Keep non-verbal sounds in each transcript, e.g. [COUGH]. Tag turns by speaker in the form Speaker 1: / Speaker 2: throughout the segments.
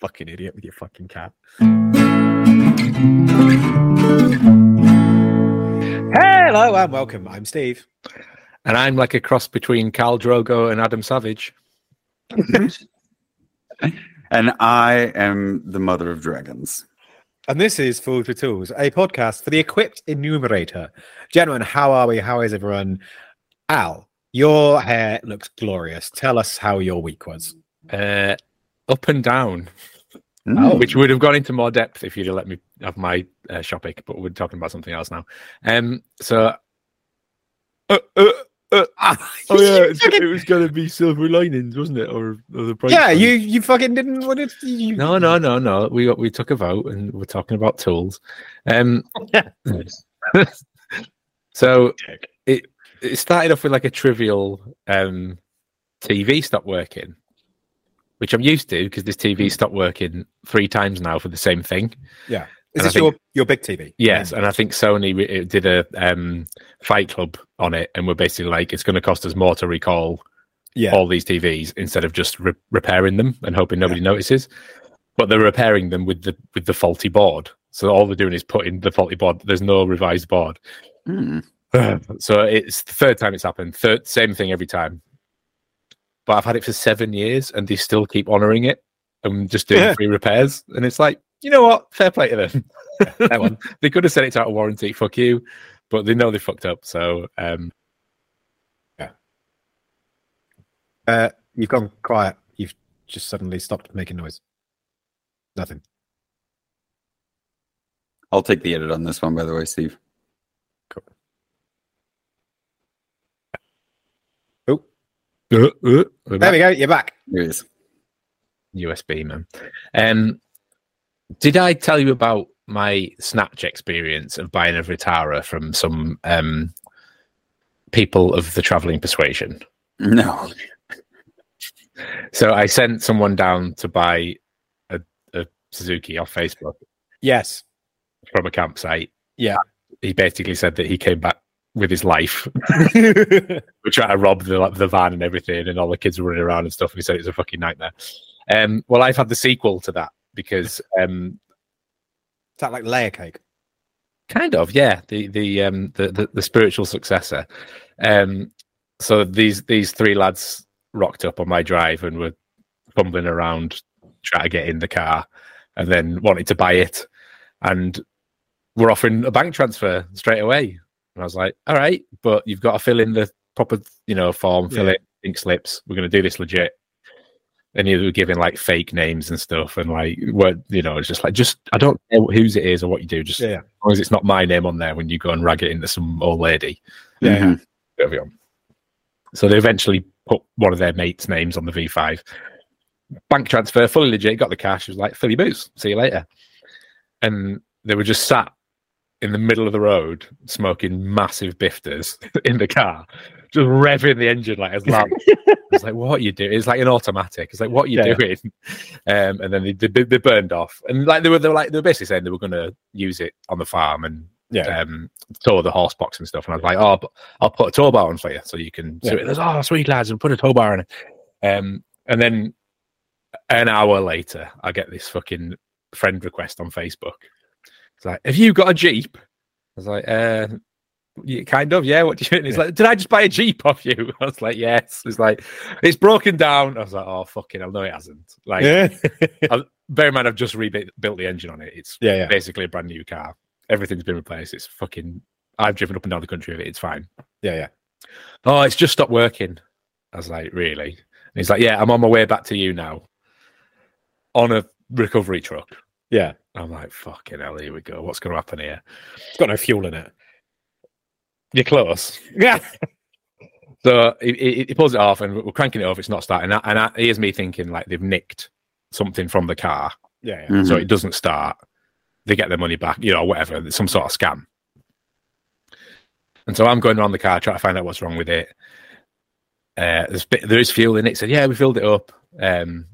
Speaker 1: fucking idiot with your fucking cat. Hello and welcome. I'm Steve.
Speaker 2: And I'm like a cross between Khal Drogo and Adam Savage. [LAUGHS]
Speaker 3: and I am the mother of dragons.
Speaker 1: And this is Fools With Tools, a podcast for the equipped enumerator. Gentlemen, how are we? How is everyone? Al, your hair looks glorious. Tell us how your week was.
Speaker 2: Uh, up and down. Which would have gone into more depth if you'd have let me have my uh, shopping, but we're talking about something else now. Um, so, uh, uh, uh, [LAUGHS] oh yeah, it's, it was going to be silver linings, wasn't it, or, or the price?
Speaker 1: Yeah,
Speaker 2: Fund?
Speaker 1: you you fucking didn't want it. You...
Speaker 2: No, no, no, no. We we took a vote and we're talking about tools. Um, [LAUGHS] so it it started off with like a trivial um, TV stopped working, which I'm used to because this TV stopped working three times now for the same thing.
Speaker 1: Yeah. Is
Speaker 2: And
Speaker 1: this your, your big TV?
Speaker 2: Yes, and I think Sony re- did a um, Fight Club on it, and we're basically like, it's going to cost us more to recall
Speaker 1: Yeah.
Speaker 2: all these TVs instead of just re- repairing them and hoping nobody notices. But they're repairing them with the with the faulty board. So all they're doing is putting the faulty board. There's no revised board.
Speaker 3: Mm. [SIGHS]
Speaker 2: so it's the third time it's happened. Third, same thing every time. But I've had it for seven years, and they still keep honouring it and just doing
Speaker 1: Yeah.
Speaker 2: free repairs. And it's like, you know what? Fair play to them.
Speaker 1: that one. [LAUGHS]
Speaker 2: they could have sent it out of warranty. Fuck you. But they know they fucked up. So um,
Speaker 1: Uh, you've gone quiet. You've just suddenly stopped making noise. Nothing.
Speaker 3: I'll take the edit on this one, by the way, Steve.
Speaker 2: Uh, we're
Speaker 1: There
Speaker 2: back.
Speaker 1: we go. You're back.
Speaker 3: Here it is.
Speaker 2: USB man. Um, did I tell you about my Snatch experience of buying a Vitara from some um, people of the traveling persuasion?
Speaker 3: No.
Speaker 2: So I sent someone down to buy a, a Suzuki off Facebook
Speaker 1: Yes.
Speaker 2: from a campsite.
Speaker 1: Yeah.
Speaker 2: He basically said that he came back with his life. [LAUGHS] we tried to rob the the van and everything, and all the kids were running around and stuff. And he said it was a fucking nightmare. Um, well, I've had the sequel to that because um,
Speaker 1: Is that like layer cake?
Speaker 2: kind of yeah the the um the the, the spiritual successor. Um, so these these three lads rocked up on my drive and were fumbling around trying to get in the car, and then wanted to buy it, and were offering a bank transfer straight away. And I was like, all right, but you've got to fill in the proper, you know, form, fill
Speaker 1: Yeah.
Speaker 2: it, ink slips. We're going to do this legit. And you were giving like fake names and stuff, and like, what you know, it's just like, just I don't know whose it is or what you do. Just
Speaker 1: Yeah, yeah.
Speaker 2: as long as it's not my name on there when you go and rag it into some old lady.
Speaker 1: Yeah,
Speaker 3: Mhm.
Speaker 2: There we go. So they eventually put one of their mates' names on the V5. Bank transfer, fully legit, got the cash. It was like, Philly Boots, see you later. And they were just sat in the middle of the road smoking massive bifters [LAUGHS] in the car, just revving the engine like as loud. [LAUGHS] It's like, what are you doing? It's like an automatic. It's like, what are you
Speaker 1: Yeah.
Speaker 2: doing? [LAUGHS] Um, and then they, they, they burned off. And like they were, they were like they were basically saying they were going to use it on the farm and
Speaker 1: Yeah.
Speaker 2: um, tow the horse box and stuff. And I was like, oh, but I'll put a tow bar on for you so you can. So
Speaker 1: Yeah.
Speaker 2: it was, oh, sweet lads, and put a tow bar on it. Um, and then an hour later, I get this fucking friend request on Facebook. It's like, have you got a Jeep? I was like, uh, yeah, kind of, yeah. What do you mean? He's
Speaker 1: Yeah.
Speaker 2: like, did I just buy a Jeep off you? [LAUGHS] I was like, yes. He's like, it's broken down. I was like, oh, fucking hell, no, it hasn't. Like,
Speaker 1: yeah. [LAUGHS]
Speaker 2: bear in mind, I've just rebuilt built the engine on it. It's
Speaker 1: yeah, yeah.
Speaker 2: basically a brand new car. Everything's been replaced. It's fucking. I've driven up and down the country with it. It's fine.
Speaker 1: Yeah, yeah.
Speaker 2: Oh, it's just stopped working. I was like, really? And he's like, yeah, I'm on my way back to you now on a recovery truck.
Speaker 1: Yeah.
Speaker 2: I'm like, fucking hell, here we go. What's going to happen here?
Speaker 1: It's got no fuel in it.
Speaker 2: You're close. [LAUGHS]
Speaker 1: Yeah.
Speaker 2: So he, he, he pulls it off and we're cranking it off. It's not starting. And, I, and I, here's me thinking like they've nicked something from the car.
Speaker 1: Yeah, yeah.
Speaker 3: Mhm.
Speaker 2: so it doesn't start. They get their money back, you know, whatever, it's some sort of scam. And so I'm going around the car trying to find out what's wrong with it. Uh, there's bit, there is fuel in it. Said, yeah, we filled it up, um,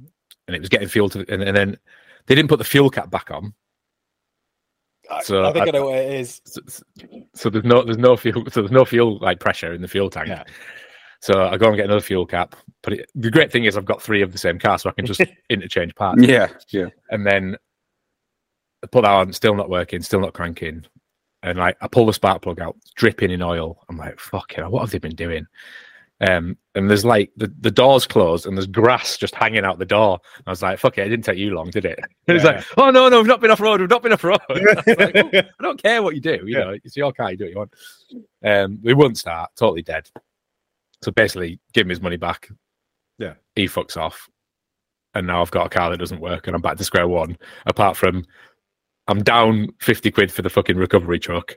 Speaker 2: and it was getting fuel to, and, and then they didn't put the fuel cap back on. So
Speaker 1: I think I,
Speaker 2: I-
Speaker 1: know what it is.
Speaker 2: So, so there's no there's no fuel so there's no fuel like pressure in the fuel tank.
Speaker 1: Yeah.
Speaker 2: So I go and get another fuel cap. But it, the great thing is I've got three of the same car, so I can just [LAUGHS] interchange parts.
Speaker 3: Yeah, yeah.
Speaker 2: And then I put that on, still not working, still not cranking. And like I pull the spark plug out, dripping in oil. I'm like, fuck it, what have they been doing? Um, and there's like the, the door's closed and there's grass just hanging out the door. I was like, fuck it, it didn't take you long, did it? [LAUGHS] And
Speaker 1: Yeah.
Speaker 2: like, oh no, no, we've not been off road, we've not been off road. [LAUGHS] I, like, "Oh, I don't care what you do, you
Speaker 1: Yeah.
Speaker 2: know, it's your car, you do what you want. Um, we wouldn't start, totally dead. So basically, give him his money back.
Speaker 1: Yeah.
Speaker 2: He fucks off. And now I've got a car that doesn't work and I'm back to square one. Apart from I'm down 50 quid for the fucking recovery truck.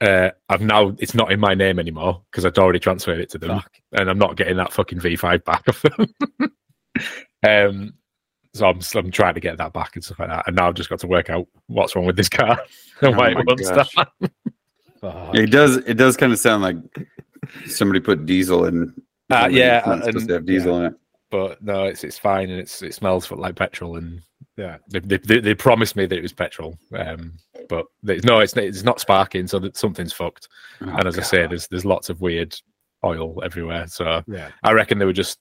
Speaker 2: Uh, I've now, it's not in my name anymore because I'd already transferred it to them
Speaker 1: Fuck.
Speaker 2: and I'm not getting that fucking V5 back of them. [LAUGHS] um, so I'm, I'm trying to get that back and stuff like that. And now I've just got to work out what's wrong with this car [LAUGHS] and why
Speaker 3: Oh
Speaker 2: it won't
Speaker 3: gosh.
Speaker 2: start.
Speaker 1: Fuck.
Speaker 3: It does. It does kind of sound like somebody put diesel in.
Speaker 2: Uh,
Speaker 3: when
Speaker 2: yeah,
Speaker 3: it's not
Speaker 2: and-
Speaker 3: supposed to have diesel in it.
Speaker 2: But no, it's it's fine and it's it smells like petrol and
Speaker 1: Yeah.
Speaker 2: they, they, they, they promised me that it was petrol, um, but no, it's it's not sparking, so that something's fucked.
Speaker 3: Oh,
Speaker 2: and as I say, there's there's lots of weird oil everywhere. So
Speaker 1: Yeah.
Speaker 2: I reckon they were just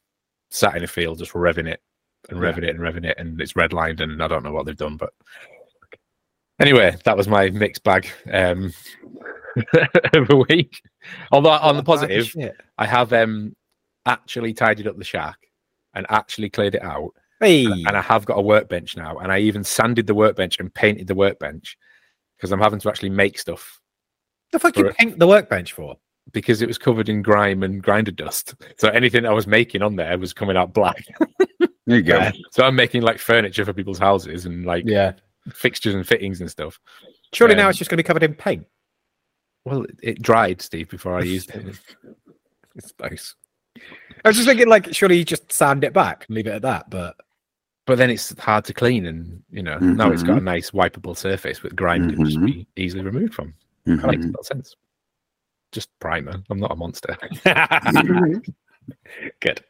Speaker 2: sat in a field, just revving it and
Speaker 1: Yeah.
Speaker 2: revving it and revving it, and it's redlined, and I don't know what they've done, but anyway, that was my mixed bag um, [LAUGHS] of a week. Although on the positive, I have um, actually tidied up the shack and actually cleared it out
Speaker 1: Hey.
Speaker 2: and I have got a workbench now, and I even sanded the workbench and painted the workbench because I'm having to actually make stuff
Speaker 1: the fuck you paint the workbench for?
Speaker 2: because it was covered in grime and grinder dust. So anything I was making on there was coming out black. [LAUGHS]
Speaker 3: There you go.
Speaker 1: Yeah.
Speaker 2: So I'm making like furniture for people's houses and like
Speaker 1: Yeah.
Speaker 2: fixtures and fittings and stuff.
Speaker 1: Surely now
Speaker 2: Um,
Speaker 1: it's just going to be covered in paint.
Speaker 2: Well, it, it dried, Steve, before I used it. [LAUGHS]
Speaker 1: it's nice. [LAUGHS] I was just thinking, like, surely you just sand it back and leave it at that. But
Speaker 2: But then it's hard to clean, and you know now it's
Speaker 3: Mm-hmm.
Speaker 2: got a nice wipeable surface with grime can just be easily removed from. That makes a lot of sense. Just primer. I'm not a monster. [LAUGHS] [LAUGHS]
Speaker 1: good.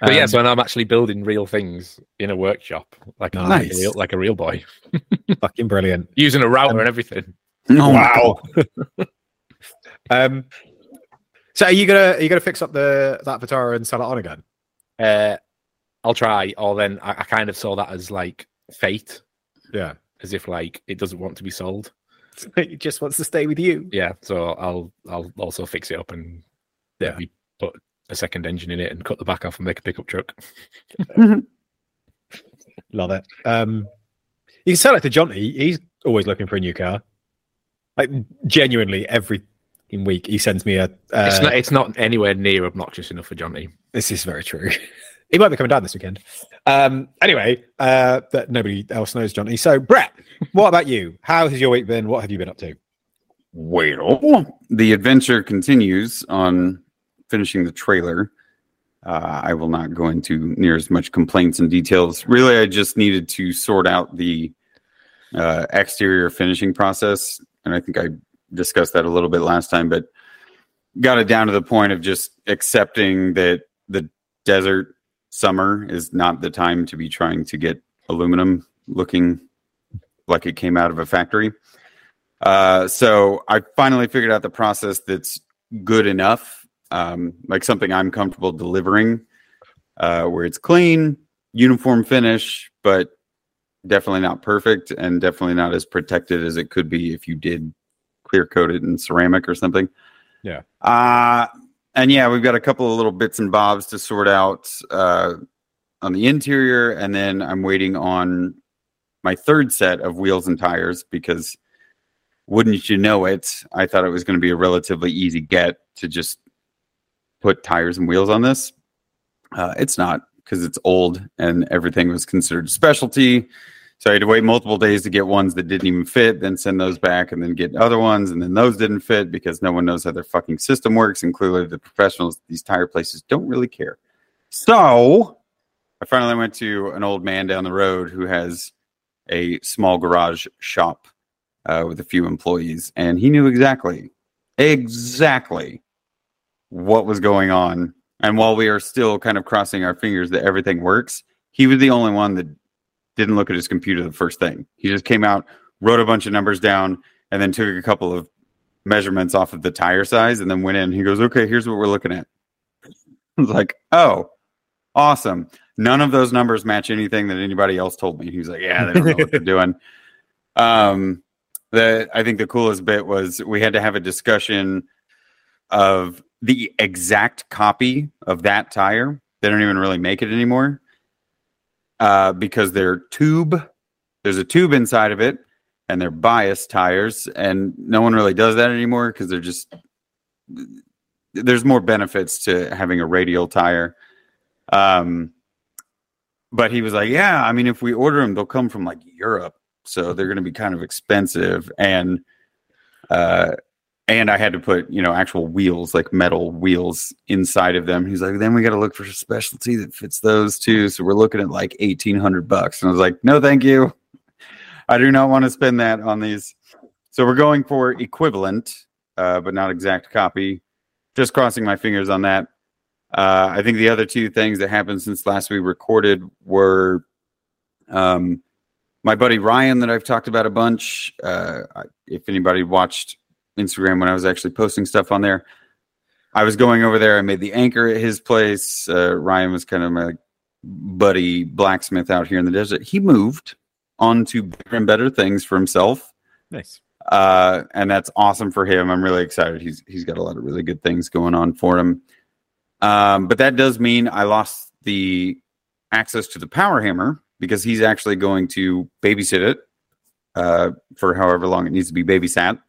Speaker 2: But yeah,
Speaker 1: Um,
Speaker 2: so now I'm actually building real things in a workshop, like, a- like, a, real, like a real boy, [LAUGHS]
Speaker 1: fucking brilliant.
Speaker 2: using a router
Speaker 1: Um,
Speaker 2: and everything.
Speaker 3: Oh,
Speaker 1: Wow. um. So are you gonna are you gonna fix up the that Vitara and sell it on again?
Speaker 2: Uh, I'll try. Or then I, I kind of saw that as like fate,
Speaker 1: Yeah.
Speaker 2: as if like it doesn't want to be sold. [LAUGHS]
Speaker 1: It just wants to stay with you.
Speaker 2: Yeah, so I'll I'll also fix it up and
Speaker 1: Yeah.
Speaker 2: maybe put a second engine in it and cut the back off and make a pickup truck. [LAUGHS]
Speaker 1: Love it. Um, you can sell it to Johnny. He's always looking for a new car. Like genuinely, every week he sends me a. Uh,
Speaker 2: it's not it's not anywhere near obnoxious enough for Johnny.
Speaker 1: This is very true. [LAUGHS] he might be coming down this weekend. Um, anyway, uh, that nobody else knows Johnny. So, Brett, what about you? How has your week been? What have you been up to?
Speaker 3: Well, the adventure continues on finishing the trailer. Uh, I will not go into near as much complaints and details. Really, I just needed to sort out the uh, exterior finishing process, and I think I discussed that a little bit last time, but got it down to the point of just accepting that the desert summer is not the time to be trying to get aluminum looking like it came out of a factory. Uh, so I finally figured out the process that's good enough, um, like something I'm comfortable delivering, uh, where it's clean, uniform finish, but definitely not perfect and definitely not as protected as it could be if you did clear coat it in ceramic or something.
Speaker 1: Yeah.
Speaker 3: Uh, and yeah, we've got a couple of little bits and bobs to sort out uh, on the interior, and then I'm waiting on my third set of wheels and tires because wouldn't you know it, I thought it was going to be a relatively easy get to just put tires and wheels on this. Uh, it's not because it's old and everything was considered specialty. So I had to wait multiple days to get ones that didn't even fit, then send those back, and then get other ones, and then those didn't fit because no one knows how their fucking system works, and clearly the professionals, these tire places, don't really care. So I finally went to an old man down the road who has a small garage shop uh, with a few employees, and he knew exactly, exactly what was going on. And while we are still kind of crossing our fingers that everything works, he was the only one that didn't look at his computer the first thing. He just came out, wrote a bunch of numbers down, and then took a couple of measurements off of the tire size, and then went in. He goes, "Okay, here's what we're looking at." I was like, oh, awesome. None of those numbers match anything that anybody else told me. He was like, yeah, they don't know what they're [LAUGHS] doing. Um, the I think the coolest bit was we had to have a discussion of the exact copy of that tire. They don't even really make it anymore uh, because they're tube. There's a tube inside of it, and they're bias tires, and no one really does that anymore because they're just there's more benefits to having a radial tire. Um, but he was like, "Yeah, I mean, if we order them, they'll come from like Europe, so they're going to be kind of expensive." And uh, and I had to put you know actual wheels, like metal wheels, inside of them. He's like, "Then we got to look for a specialty that fits those too." So we're looking at like eighteen hundred bucks, and I was like, "No, thank you. I do not want to spend that on these." So we're going for equivalent, uh, but not exact copy. Just crossing my fingers on that. Uh, I think the other two things that happened since last we recorded were um, my buddy Ryan that I've talked about a bunch. Uh, if anybody watched Instagram when I was actually posting stuff on there, I was going over there. I made the anchor at his place. Uh, Ryan was kind of my buddy blacksmith out here in the desert. He moved on to bigger and better things for himself.
Speaker 1: Nice.
Speaker 3: Uh, and that's awesome for him. I'm really excited. He's he's got a lot of really good things going on for him. Um, but that does mean I lost the access to the power hammer because he's actually going to babysit it uh, for however long it needs to be babysat.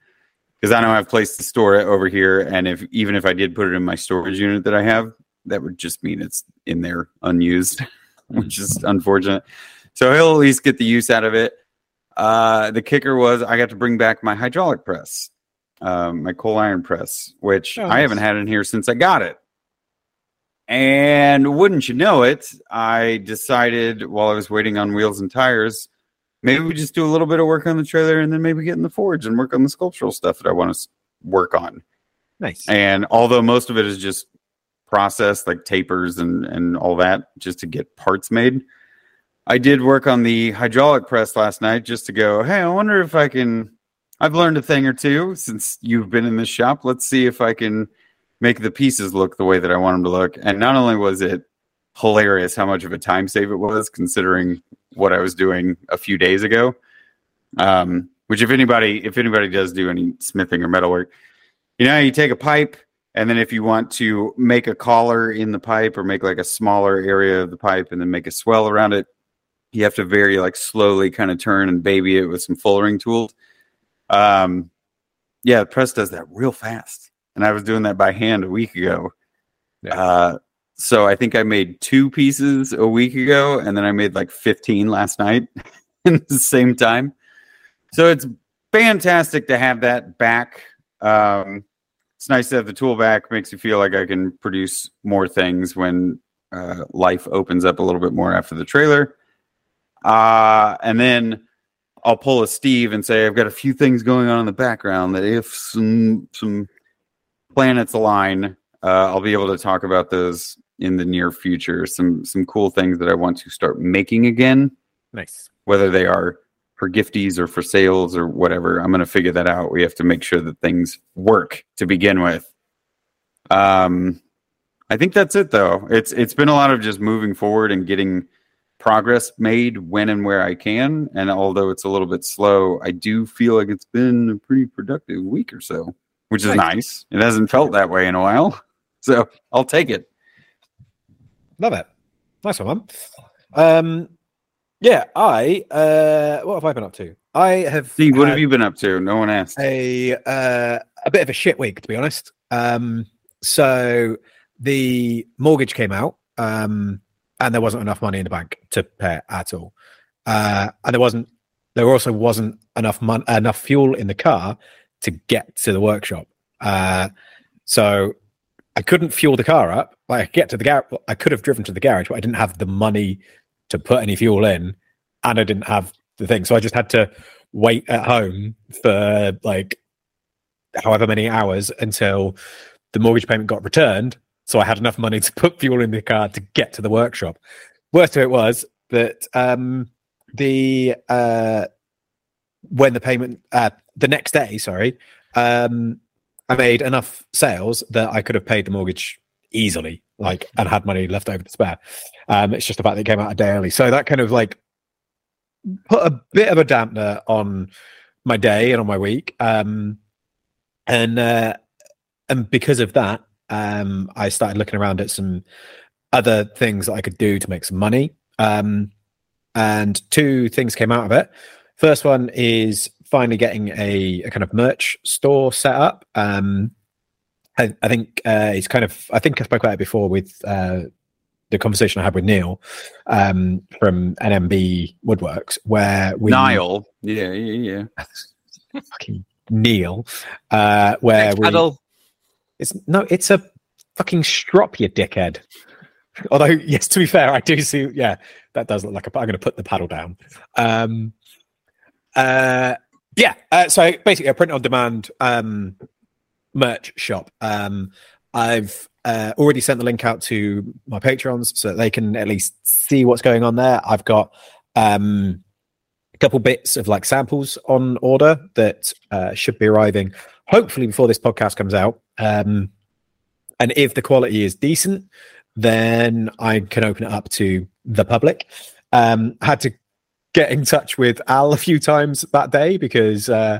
Speaker 3: Because I don't have place to store it over here, and if even if I did put it in my storage unit that I have, that would just mean it's in there unused, [LAUGHS] which is unfortunate. So he'll at least get the use out of it. Uh, the kicker was I got to bring back my hydraulic press, um, my coal iron press, which
Speaker 1: Oh,
Speaker 3: I haven't had in here since I got it. And wouldn't you know it, I decided while I was waiting on wheels and tires, maybe we just do a little bit of work on the trailer and then maybe get in the forge and work on the sculptural stuff that I want to work on.
Speaker 1: Nice.
Speaker 3: And although most of it is just process like tapers and and all that just to get parts made, I did work on the hydraulic press last night just to go, hey, I wonder if I can I've learned a thing or two since you've been in this shop. Let's see if I can make the pieces look the way that I want them to look. And not only was it hilarious how much of a time save it was considering what I was doing a few days ago. Um, which if anybody if anybody does do any smithing or metalwork, you know, you take a pipe and then if you want to make a collar in the pipe or make like a smaller area of the pipe and then make a swell around it, you have to very like slowly kind of turn and baby it with some fullering tools. Um, yeah, press does that real fast, and I was doing that by hand a week ago.
Speaker 2: Yeah.
Speaker 3: Uh, so I think I made two pieces a week ago, and then I made like fifteen last night [LAUGHS] in the same time. So it's fantastic to have that back. Um, it's nice to have the tool back. Makes you feel like I can produce more things when uh, life opens up a little bit more after the trailer. Uh, and then I'll pull a Steve and say I've got a few things going on in the background that if some some planets align, uh, I'll be able to talk about those in the near future. Some some cool things that I want to start making again,
Speaker 1: Nice.
Speaker 3: whether they are for gifties or for sales or whatever. I'm going to figure that out. We have to make sure that things work to begin with. Um, I think that's it though. It's it's been a lot of just moving forward and getting progress made when and where I can. And although it's a little bit slow, I do feel like it's been a pretty productive week or so, which is
Speaker 1: Nice.
Speaker 3: nice. It hasn't felt that way in a while. [LAUGHS] So I'll take it.
Speaker 1: Love it. Nice one, man. Um, yeah, I uh, what have I been up to? I have.
Speaker 3: Steve, what have you been up to? No one asked.
Speaker 1: a uh, a bit of a shit week, to be honest. Um, so the mortgage came out, um, and there wasn't enough money in the bank to pay it at all, uh, and there wasn't. There also wasn't enough mon- enough fuel in the car to get to the workshop. Uh, so I couldn't fuel the car up. Like I get to the garage, I could have driven to the garage, but I didn't have the money to put any fuel in, and I didn't have the thing. So I just had to wait at home for like however many hours until the mortgage payment got returned. So I had enough money to put fuel in the car to get to the workshop. Worst of it was that um, the uh, when the payment uh, the next day, sorry, um, I made enough sales that I could have paid the mortgage easily. like and had money left over to spare. Um, it's just the fact that it came out a day early, so that kind of like put a bit of a dampener on my day and on my week. Um, and uh, and because of that, um, I started looking around at some other things that I could do to make some money. Um, and two things came out of it. First one is finally getting a, a kind of merch store set up. Um, I, I think uh, it's kind of I think I spoke about it before with uh, the conversation I had with Neil um, from NMB Woodworks, where we
Speaker 3: Niall, yeah, yeah, yeah. [LAUGHS]
Speaker 1: fucking Neil, uh, where we
Speaker 2: Pedal.
Speaker 1: it's no, it's a fucking strop, you dickhead. Although, [LAUGHS] yes, to be fair, I do see. Yeah, that does look like a. I'm going to put the paddle down. Um, uh, yeah. Uh, so basically, a print on demand um, merch shop. Um, I've uh, already sent the link out to my patrons so that they can at least see what's going on there. I've got um, a couple bits of like samples on order that uh, should be arriving hopefully before this podcast comes out. Um, and if the quality is decent, then I can open it up to the public. Um, had to get in touch with Al a few times that day because uh,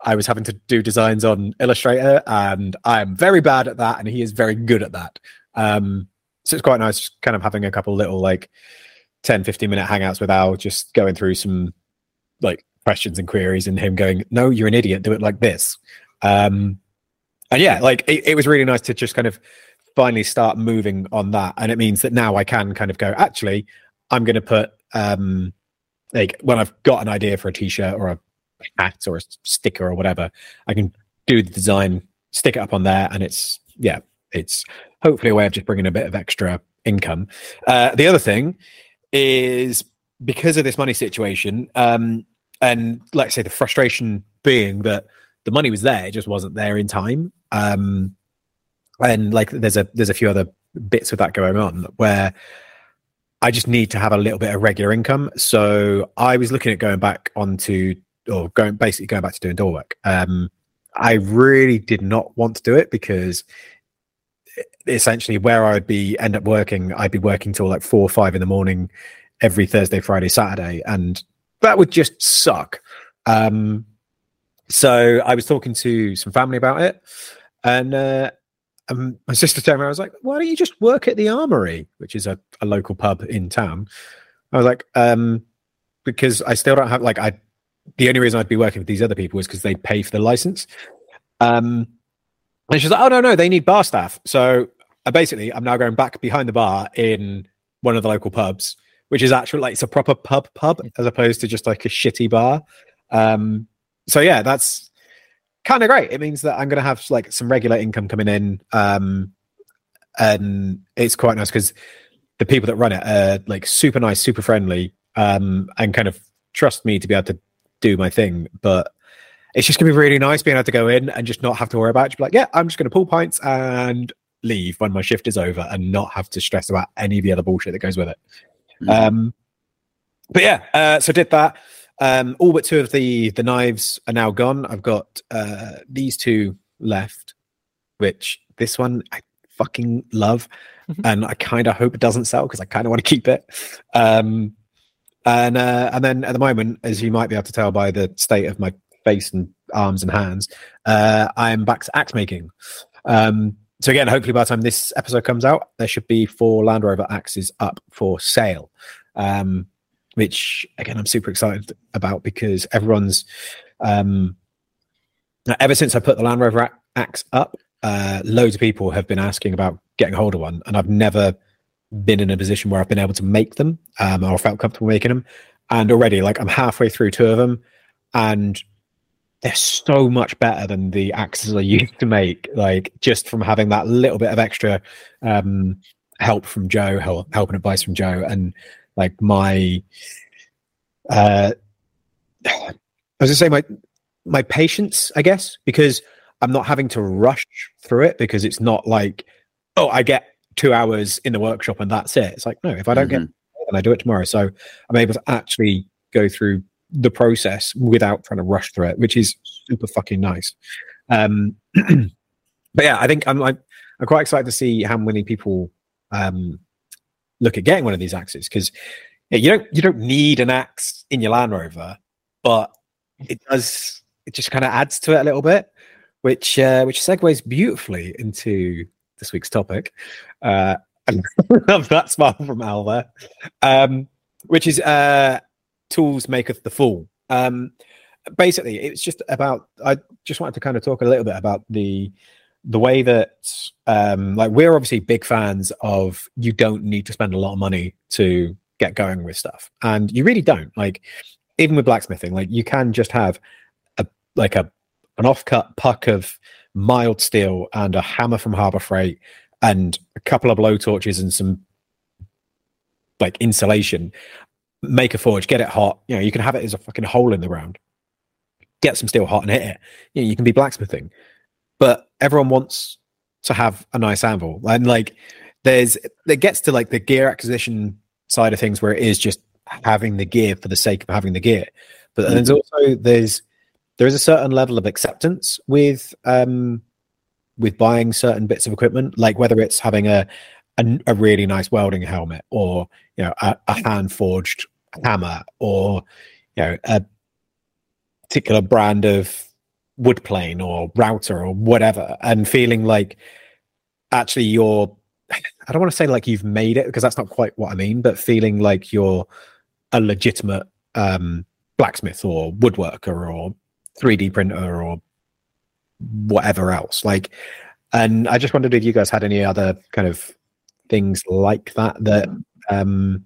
Speaker 1: I was having to do designs on Illustrator, and I am very bad at that, and he is very good at that. Um, so it's quite nice kind of having a couple little like 10, 15 minute hangouts with Al, just going through some like questions and queries, and him going, No, you're an idiot, do it like this. Um, and yeah, like it, it was really nice to just kind of finally start moving on that. And it means that now I can kind of go, actually, I'm going to put, um, like when I've got an idea for a t-shirt or a hat or a sticker or whatever, I can do the design, stick it up on there, and it's yeah, it's hopefully a way of just bringing a bit of extra income. Uh, the other thing is because of this money situation, um, and like I say, the frustration being that the money was there, it just wasn't there in time. Um, and like there's a there's a few other bits of that going on where I just need to have a little bit of regular income. So I was looking at going back onto or going basically going back to doing door work. Um, I really did not want to do it because essentially where I'd be end up working, I'd be working till like four or five in the morning every Thursday, Friday, Saturday, and that would just suck. Um, so I was talking to some family about it, and uh, um, my sister told me I was like, "Why don't you just work at the Armory, which is a, a local pub in town?" I was like, um, "Because I still don't have like I the only reason I'd be working with these other people is because they pay for the license. Um, and she's like, oh, no, no, they need bar staff. So uh, basically, I'm now going back behind the bar in one of the local pubs, which is actually like it's a proper pub pub as opposed to just like a shitty bar. Um, so yeah, that's kind of great. It means that I'm going to have like some regular income coming in. Um, and it's quite nice because the people that run it are like super nice, super friendly, um, and kind of trust me to be able to do my thing. But it's just gonna be really nice being able to go in and just not have to worry about it. Just be like, yeah, I'm just gonna pull pints and leave when my shift is over and not have to stress about any of the other bullshit that goes with it. Mm-hmm. Um, but yeah, uh, so did that. Um, all but two of the the knives are now gone. I've got uh, these two left, which this one I fucking love, mm-hmm. and I kind of hope it doesn't sell because I kind of want to keep it. Um, and uh, and then at the moment, as you might be able to tell by the state of my face and arms and hands, uh, I'm back to axe making. Um, so again, hopefully by the time this episode comes out, there should be four Land Rover axes up for sale. Um, which again I'm super excited about because everyone's um, ever since I put the Land Rover axe up, uh, loads of people have been asking about getting a hold of one, and I've never been in a position where I've been able to make them um, or felt comfortable making them. And already, like, I'm halfway through two of them, and they're so much better than the axes I [LAUGHS] used to make. Like, just from having that little bit of extra um, help from Joe, help, help and advice from Joe, and like my, uh, [SIGHS] I was gonna say my my patience, I guess, because I'm not having to rush through it because it's not like, oh, I get two hours in the workshop and that's it. It's like, no, if I don't mm-hmm. get and I do it tomorrow. So I'm able to actually go through the process without trying to rush through it, which is super fucking nice. Um, [CLEARS THROAT] but yeah, I think I'm like, I'm quite excited to see how many people um, look at getting one of these axes because you don't you don't need an axe in your Land Rover, but it does it just kind of adds to it a little bit, which uh, which segues beautifully into this week's topic. Uh, and [LAUGHS] love that smile from Al there, um, which is uh, tools maketh the fool. Um, basically, it's just about. I just wanted to kind of talk a little bit about the the way that um like we're obviously big fans of you don't need to spend a lot of money to get going with stuff. And you really don't. Like even with blacksmithing like you can just have a like a an offcut puck of mild steel and a hammer from harbor freight and a couple of blow torches and some like insulation. Make a forge get it hot. You know you can have it as a fucking hole in the ground. Get some steel hot and hit it. You know you can be blacksmithing but everyone wants to have a nice anvil. And like there's it gets to like the gear acquisition side of things where it is just having the gear for the sake of having the gear. But there's also there's there is a certain level of acceptance with um with buying certain bits of equipment like whether it's having a a, a really nice welding helmet or you know a, a hand forged hammer or you know a particular brand of wood plane or router or whatever and feeling like actually you're i don't want to say like you've made it because that's not quite what i mean but feeling like you're a legitimate um blacksmith or woodworker or 3d printer or whatever else. Like and i just wondered if you guys had any other kind of things like that that um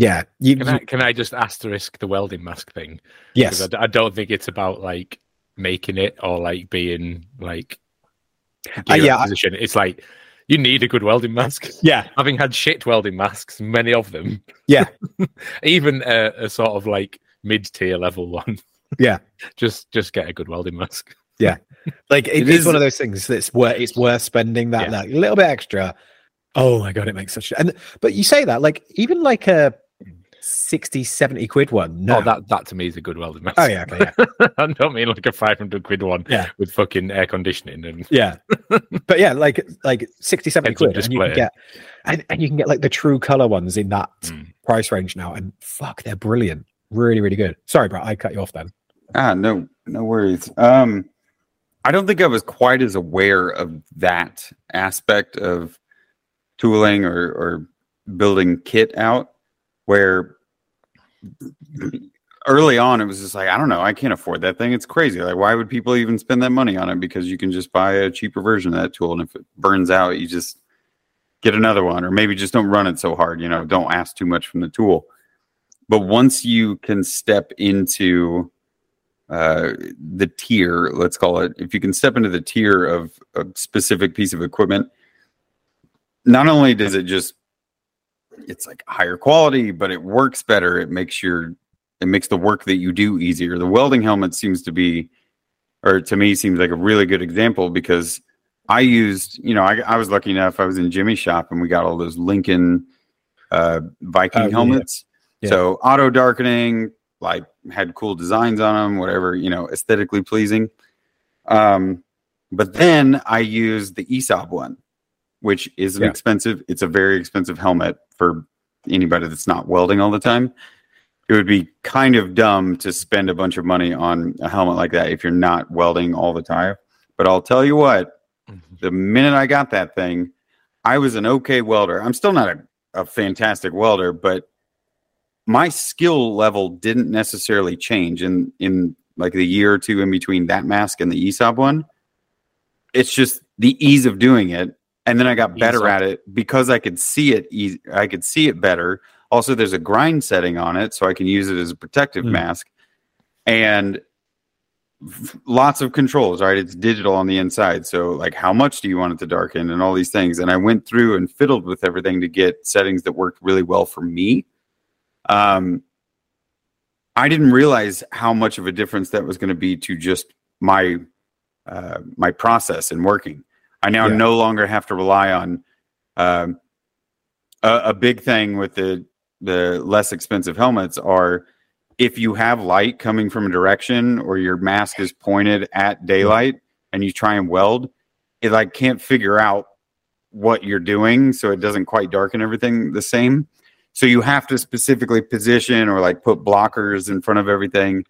Speaker 1: yeah you,
Speaker 2: Can I, can I just asterisk the welding mask thing?
Speaker 1: yes
Speaker 2: I, I don't think it's about like making it or like being like
Speaker 1: Uh, yeah, I-
Speaker 2: It's like you need a good welding mask. [LAUGHS]
Speaker 1: yeah
Speaker 2: Having had shit welding masks, many of them.
Speaker 1: Yeah. [LAUGHS]
Speaker 2: Even a, a sort of like mid tier level one.
Speaker 1: Yeah. [LAUGHS]
Speaker 2: just just get a good welding mask. Yeah.
Speaker 1: Like it
Speaker 3: It
Speaker 1: is
Speaker 3: is-
Speaker 1: one of those things that's worth it's worth spending that
Speaker 2: Yeah.
Speaker 1: like little bit extra oh my god it makes such and but you say that like even like a 60 70 quid one no
Speaker 2: Oh, that that to me is a good welding mask.
Speaker 1: oh yeah okay yeah [LAUGHS]
Speaker 2: I don't mean like a five hundred quid one
Speaker 1: Yeah.
Speaker 2: with fucking air conditioning and
Speaker 1: yeah but yeah like like 60 70 quid and you can get and, and you can get like the true color ones in that
Speaker 2: Mm.
Speaker 1: price range now and fuck they're brilliant really really good sorry bro i cut you off then
Speaker 3: Ah, no, no worries. Um, I don't think I was quite as aware of that aspect of tooling or, or building kit out. Where early on, it was just like, I don't know, I can't afford that thing. It's crazy. Like, why would people even spend that money on it? Because you can just buy a cheaper version of that tool, and if it burns out, you just get another one, or maybe just don't run it so hard. You know, don't ask too much from the tool. But once you can step into uh, the tier, let's call it, if you can step into the tier of a specific piece of equipment, not only does it just it's like higher quality, but it works better. It makes your it makes the work that you do easier. The welding helmet seems to be, or to me, seems like a really good example because I used, you know, I, I was lucky enough. I was in Jimmy's shop and we got all those Lincoln uh, Viking
Speaker 1: Oh,
Speaker 3: helmets.
Speaker 1: Yeah.
Speaker 3: So auto darkening, like had cool designs on them, whatever, you know, aesthetically pleasing. Um, but then I used the ESAB one, which is an
Speaker 1: Yeah.
Speaker 3: expensive, it's a very expensive helmet for anybody that's not welding all the time. It would be kind of dumb to spend a bunch of money on a helmet like that if you're not welding all the time. But I'll tell you what, mm-hmm. the minute I got that thing, I was an okay welder. I'm still not a, a fantastic welder, but my skill level didn't necessarily change in in like the year or two in between that mask and the ESAB one. It's just the ease of doing it, and then I got better at it because I could see it. I could see it better. Also, there's a grind setting on it, so I can use it as a protective
Speaker 1: Hmm.
Speaker 3: mask, and f- lots of controls. Right, it's digital on the inside, so like how much do you want it to darken, and all these things. And I went through and fiddled with everything to get settings that worked really well for me. Um, I didn't realize how much of a difference that was going to be to just my uh, my process in working. I now
Speaker 1: Yeah.
Speaker 3: no longer have to rely on um, a, a big thing with the the less expensive helmets are if you have light coming from a direction or your mask is pointed at daylight and you try and weld, it like can't figure out what you're doing, so it doesn't quite darken everything the same. So you have to specifically position or like put blockers in front of everything.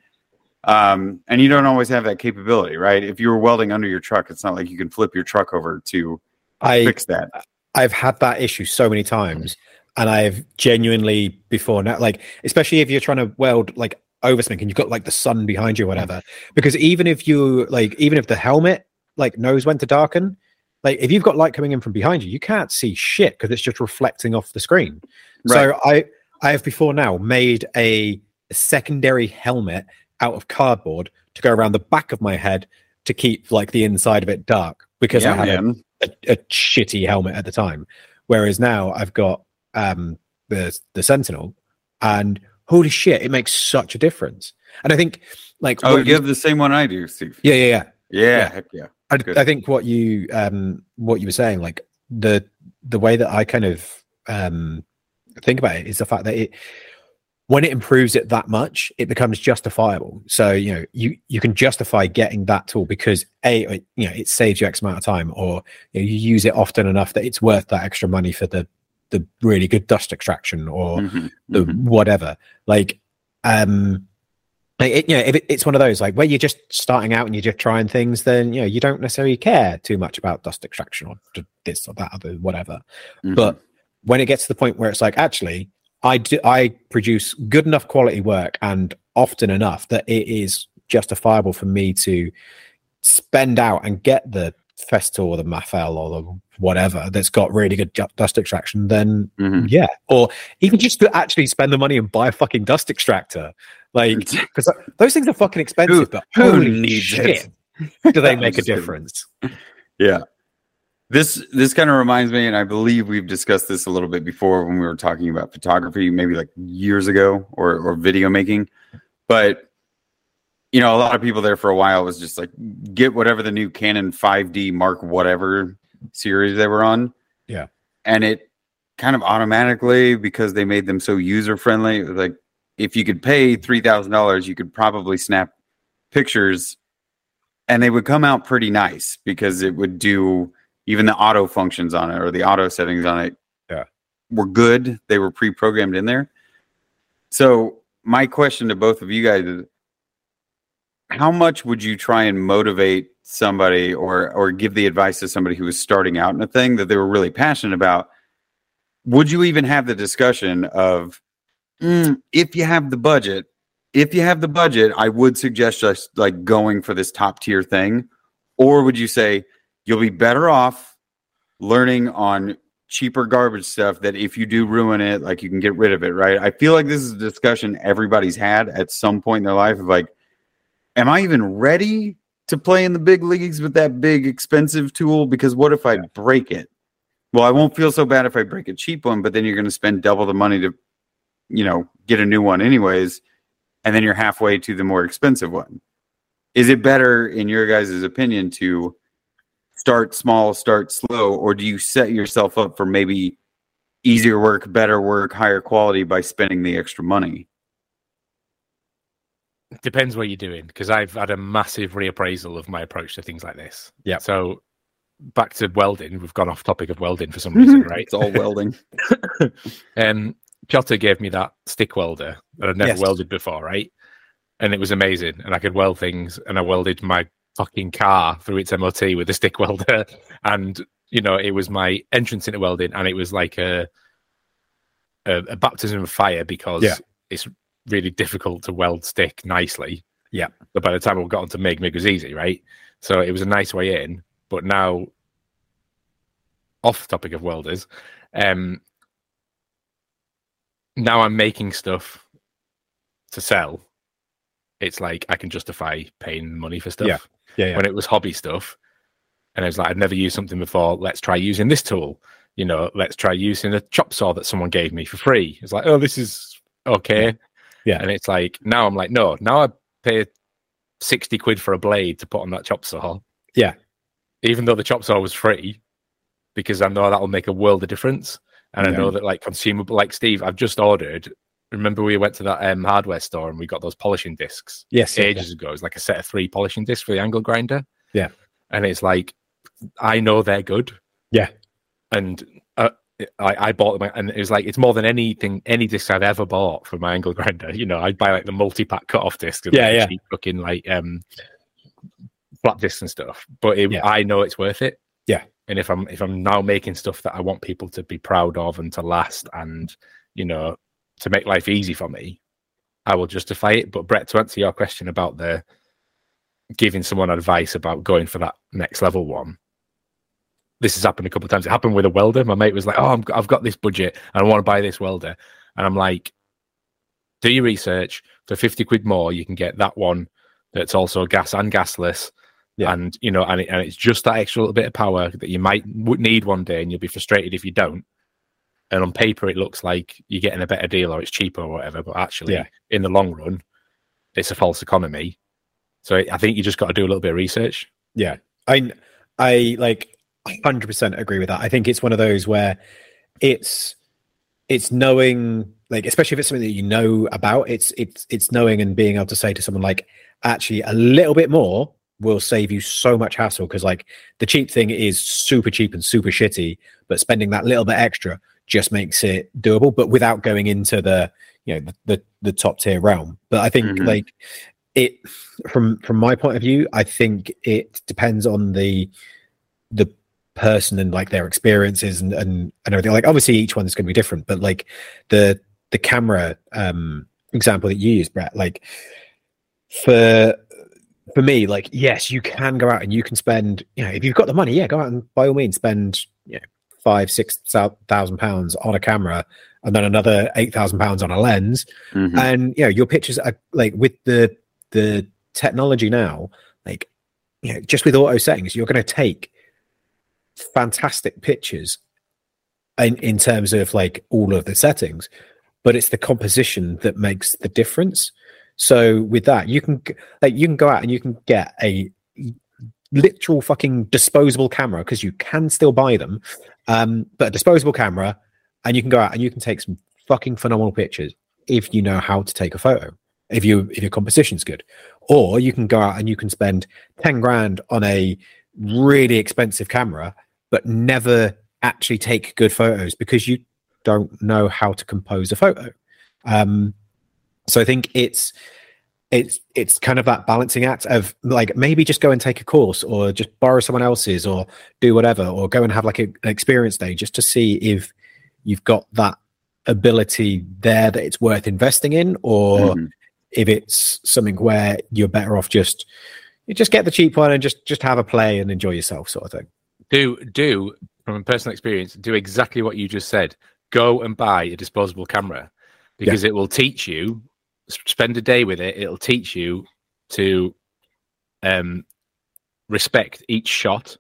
Speaker 3: Um, and you don't always have that capability, right? If you were welding under your truck, it's not like you can flip your truck over to
Speaker 1: I
Speaker 3: fix that.
Speaker 1: I've had that issue so many times, and I've genuinely before now, like especially if you're trying to weld like oversmink and you've got like the sun behind you or whatever. Because even if you like, even if the helmet like knows when to darken, like if you've got light coming in from behind you, you can't see shit because it's just reflecting off the screen. So I I have before now made a secondary helmet out of cardboard to go around the back of my head to keep like the inside of it dark because I had a a, a shitty helmet at the time. Whereas now I've got um the the Sentinel, and holy shit, it makes such a difference. And I think like
Speaker 3: Oh, you have the same one I do, Steve.
Speaker 1: yeah, yeah, yeah.
Speaker 3: Yeah,
Speaker 1: Yeah.
Speaker 3: heck yeah.
Speaker 1: I, I think what you um what you were saying, like the the way that I kind of um think about it is the fact that it when it improves it that much, it becomes justifiable. So you know you you can justify getting that tool because a it- you know it saves you X amount of time, or you, know, you use it often enough that it's worth that extra money for the the really good dust extraction or
Speaker 3: Mhm,
Speaker 1: the
Speaker 3: mhm.
Speaker 1: whatever. Like, um, it, you know, if it, it's one of those like where you're just starting out and you're just trying things, then you know you don't necessarily care too much about dust extraction or this or that or whatever.
Speaker 3: Mhm.
Speaker 1: But when it gets to the point where it's like, actually, I do, I produce good enough quality work and often enough that it is justifiable for me to spend out and get the Festool or the Mafell or the whatever that's got really good dust extraction, then
Speaker 3: Mhm.
Speaker 1: yeah, or even just to actually spend the money and buy a fucking dust extractor, like because [LAUGHS] those things are fucking expensive. but
Speaker 3: who
Speaker 1: holy
Speaker 3: needs
Speaker 1: shit,
Speaker 3: it?
Speaker 1: do they [LAUGHS] make a difference?
Speaker 3: Yeah. This this kind of reminds me, and I believe we've discussed this a little bit before when we were talking about photography, maybe like years ago, or or video making. But you know, a lot of people there for a while was just like get whatever the new Canon 5D Mark whatever series they were on.
Speaker 1: Yeah.
Speaker 3: And it kind of automatically because they made them so user friendly, like if you could pay three thousand dollars, you could probably snap pictures and they would come out pretty nice because it would do even the auto functions on it or the auto settings on it
Speaker 1: Yeah.
Speaker 3: were good. They were pre-programmed in there. So my question to both of you guys is how much would you try and motivate somebody or or give the advice to somebody who was starting out in a thing that they were really passionate about? Would you even have the discussion of "Mm, if you have the budget if you have the budget i would suggest just like going for this top tier thing or would you say you'll be better off learning on cheaper garbage stuff that if you do ruin it like you can get rid of it right? I feel like this is a discussion everybody's had at some point in their life of like am i even ready to play in the big leagues with that big expensive tool? Because what if i break it? Well i won't feel so bad if i break a cheap one but then you're going to spend double the money to you know get a new one anyways and then you're halfway to the more expensive one. Is it better in your guys' opinion to start small start slow or do you set yourself up for maybe easier work better work higher quality by spending the extra money
Speaker 2: depends what you're doing because I've had a massive reappraisal of my approach to things like this.
Speaker 1: Yeah.
Speaker 2: So back to welding, we've gone off topic of welding for some [LAUGHS] reason, right?
Speaker 3: it's all welding [LAUGHS]
Speaker 2: Um, Jota gave me that stick welder that I'd never
Speaker 1: Yes.
Speaker 2: welded before, right? And it was amazing, and I could weld things, and I welded my fucking car through its MOT with a stick [LAUGHS] welder, and you know it was my entrance into welding, and it was like a a, a baptism of fire because
Speaker 1: Yeah.
Speaker 2: it's really difficult to weld stick nicely.
Speaker 1: Yeah.
Speaker 2: But by the time I got onto MIG, MIG was easy, right? So it was a nice way in. But now, off the topic of welders, um, now I'm making stuff to sell. It's like I can justify paying money for stuff.
Speaker 1: Yeah. Yeah, yeah.
Speaker 2: When it was hobby stuff, and I was like, I've never used something before. Let's try using this tool. You know, let's try using a chop saw that someone gave me for free. It's like, oh, this is okay.
Speaker 1: Yeah.
Speaker 2: And it's like now I'm like, no, now I pay sixty quid for a blade to put on that chop saw.
Speaker 1: Yeah.
Speaker 2: Even though the chop saw was free, because I know that'll make a world of difference. And I know that like consumable like Steve, I've just ordered. Remember we went to that um, hardware store and we got those polishing discs
Speaker 1: yes, yeah,
Speaker 2: ages ago. It's like a set of three polishing discs for the angle grinder.
Speaker 1: Yeah.
Speaker 2: And it's like I know they're good.
Speaker 1: Yeah.
Speaker 2: and uh, I, I bought them, and it was like it's more than anything, any disc I've ever bought for my angle grinder. You know, I'd buy like the multi-pack cut-off disc, and
Speaker 1: Yeah,
Speaker 2: like,
Speaker 1: yeah.
Speaker 2: cheap fucking like um flat discs and stuff. But it,
Speaker 1: Yeah.
Speaker 2: I know it's worth it.
Speaker 1: Yeah.
Speaker 2: and if I'm if I'm now making stuff that I want people to be proud of and to last, and you know, to make life easy for me, I will justify it. But Brett, to answer your question about the giving someone advice about going for that next level one, this has happened a couple of times. It happened with a welder. My mate was like, "Oh, I'm, I've got this budget and I want to buy this welder," and I'm like, "Do your research for fifty quid more. You can get that one that's also gas and gasless."
Speaker 1: Yeah.
Speaker 2: And you know, and, it, and it's just that extra little bit of power that you might need one day, and you'll be frustrated if you don't. And on paper, it looks like you're getting a better deal or it's cheaper or whatever, but actually,
Speaker 1: Yeah.
Speaker 2: in the long run, it's a false economy. So I think you just got to do a little bit of research.
Speaker 1: Yeah, I I like hundred percent agree with that. I think it's one of those where it's it's knowing like especially if it's something that you know about. It's it's it's knowing and being able to say to someone like actually a little bit more will save you so much hassle because like the cheap thing is super cheap and super shitty, but spending that little bit extra just makes it doable, but without going into the you know the the, the top tier realm. But I think
Speaker 3: Mhm.
Speaker 1: like it from from my point of view, I think it depends on the the person and like their experiences and and, and everything. Like obviously each one's going to be different, but like the the camera um example that you use, Brett, like for for me, like yes, you can go out and you can spend, you know, if you've got the money, yeah, go out and by all means spend, you know, five, six thousand pounds on a camera and then another eight thousand pounds on a lens
Speaker 3: Mhm.
Speaker 1: and you know your pictures are like with the the technology now like you know just with auto settings you're going to take fantastic pictures in in terms of like all of the settings but it's the composition that makes the difference so with that you can like you can go out and you can get a literal fucking disposable camera because you can still buy them um but a disposable camera and you can go out and you can take some fucking phenomenal pictures if you know how to take a photo if you if your composition's good. Or you can go out and you can spend 10 grand on a really expensive camera but never actually take good photos because you don't know how to compose a photo. Um so i think it's it's it's kind of that balancing act of like maybe just go and take a course or just borrow someone else's or do whatever or go and have like a, an experience day just to see if you've got that ability there that it's worth investing in or
Speaker 3: Mhm.
Speaker 1: if it's something where you're better off just you just get the cheap one and just just have a play and enjoy yourself sort of thing
Speaker 2: Do do from a personal experience, do exactly what you just said. Go and buy a disposable camera because it will teach you. Spend a day with it. It'll teach you to um, respect each shot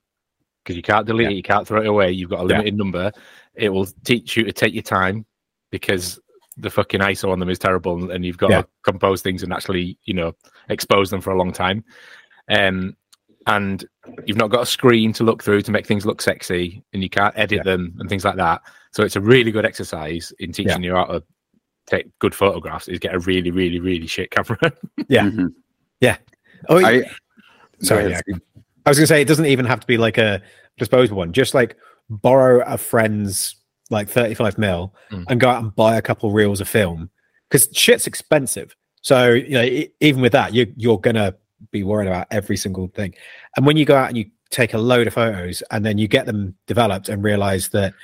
Speaker 2: because you can't delete
Speaker 1: Yeah.
Speaker 2: it, you can't throw it away. You've got a
Speaker 1: Yeah.
Speaker 2: limited number. It will teach you to take your time because the fucking ISO on them is terrible, and you've got
Speaker 1: Yeah.
Speaker 2: to compose things and actually, you know, expose them for a long time. Um, and you've not got a screen to look through to make things look sexy, and you can't edit
Speaker 1: Yeah.
Speaker 2: them and things like that. So it's a really good exercise in teaching you how to take good photographs. Is get a really, really, really shit camera. [LAUGHS]
Speaker 1: Yeah.
Speaker 3: Mhm.
Speaker 1: oh
Speaker 3: I,
Speaker 1: sorry yeah. i was gonna say it doesn't even have to be like a disposable one just like borrow a friend's like 35 mil
Speaker 2: Mm.
Speaker 1: and go out and buy a couple reels of film because shit's expensive so you know even with that you, you're gonna be worried about every single thing and when you go out and you take a load of photos and then you get them developed and realize that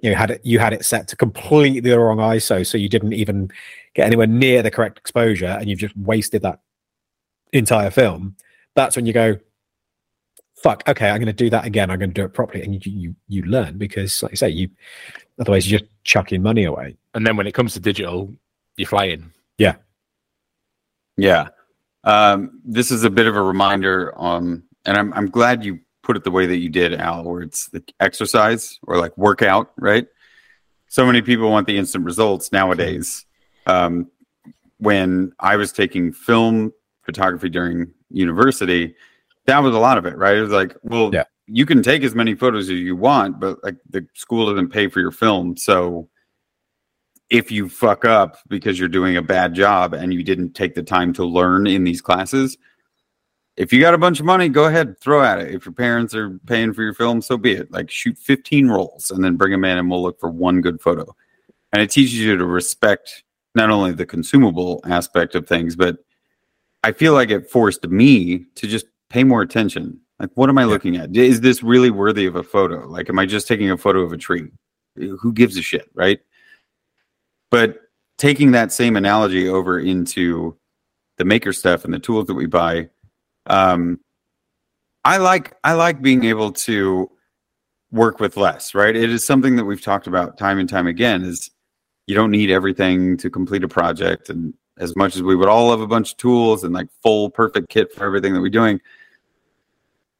Speaker 1: you know had it you had it set to completely the wrong iso so you didn't even get anywhere near the correct exposure and you've just wasted that entire film that's when you go fuck okay i'm going to do that again i'm going to do it properly and you you, you learn because like i say you otherwise you're just chucking money away
Speaker 2: and then when it comes to digital, you're flying.
Speaker 3: Yeah. Yeah. Um, this is a bit of a reminder on, and I'm, I'm glad you put it the way that you did, Al, where it's the exercise or like workout, right? So many people want the instant results nowadays. Um, when I was taking film photography during university, that was a lot of it, right? It was like, well,
Speaker 1: Yeah.
Speaker 3: you can take as many photos as you want, but like the school doesn't pay for your film. So if you fuck up because you're doing a bad job and you didn't take the time to learn in these classes, if you got a bunch of money, go ahead, throw at it. If your parents are paying for your film, so be it. Like shoot 15 rolls and then bring them in and we'll look for one good photo. And it teaches you to respect not only the consumable aspect of things, but I feel like it forced me to just pay more attention. Like, what am I looking at? Is this really worthy of a photo? Like, am I just taking a photo of a tree? Who gives a shit, right? But taking that same analogy over into the maker stuff and the tools that we buy, um, I like I like being able to work with less, right? It is something that we've talked about time and time again. Is you don't need everything to complete a project, and as much as we would all love a bunch of tools and like full perfect kit for everything that we're doing,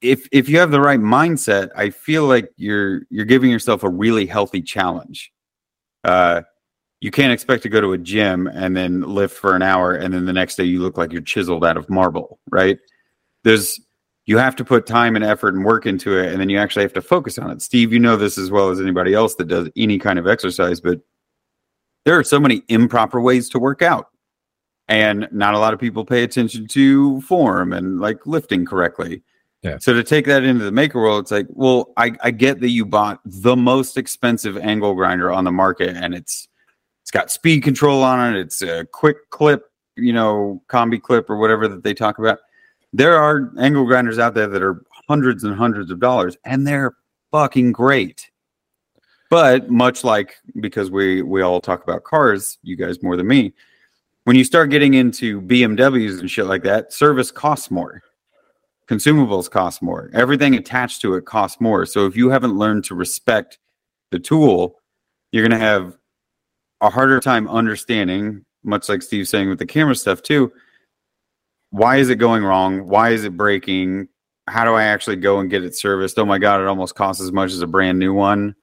Speaker 3: if if you have the right mindset, I feel like you're you're giving yourself a really healthy challenge. Uh, you can't expect to go to a gym and then lift for an hour and then the next day you look like you're chiseled out of marble, right? There's you have to put time and effort and work into it and then you actually have to focus on it. Steve, you know this as well as anybody else that does any kind of exercise, but there are so many improper ways to work out. And not a lot of people pay attention to form and like lifting correctly.
Speaker 1: Yeah.
Speaker 3: So to take that into the maker world, it's like, well, I, I get that you bought the most expensive angle grinder on the market and it's it's got speed control on it. It's a quick clip, you know, combi clip or whatever that they talk about. There are angle grinders out there that are hundreds and hundreds of dollars, and they're fucking great. But much like because we we all talk about cars, you guys more than me. When you start getting into BMWs and shit like that, service costs more. Consumables cost more. Everything attached to it costs more. So if you haven't learned to respect the tool, you're going to have a harder time understanding, much like Steve's saying with the camera stuff too. Why is it going wrong? Why is it breaking? How do I actually go and get it serviced? Oh my god, it almost costs as much as a brand new one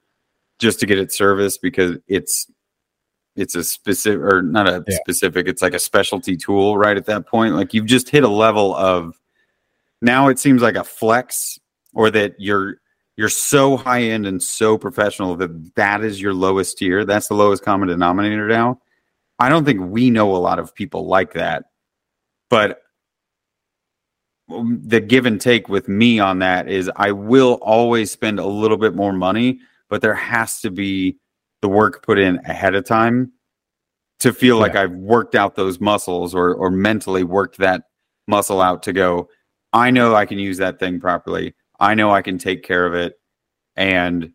Speaker 3: just to get it serviced because it's it's a specific or not a
Speaker 1: Yeah.
Speaker 3: specific, it's like a specialty tool right at that point. Like you've just hit a level of now it seems like a flex or that you're you're so high end and so professional that that is your lowest tier. That's the lowest common denominator now. I don't think we know a lot of people like that, but the give and take with me on that is I will always spend a little bit more money, but there has to be the work put in ahead of time to feel like I've worked out those muscles or or mentally worked that muscle out to go, I know I can use that thing properly. I know I can take care of it and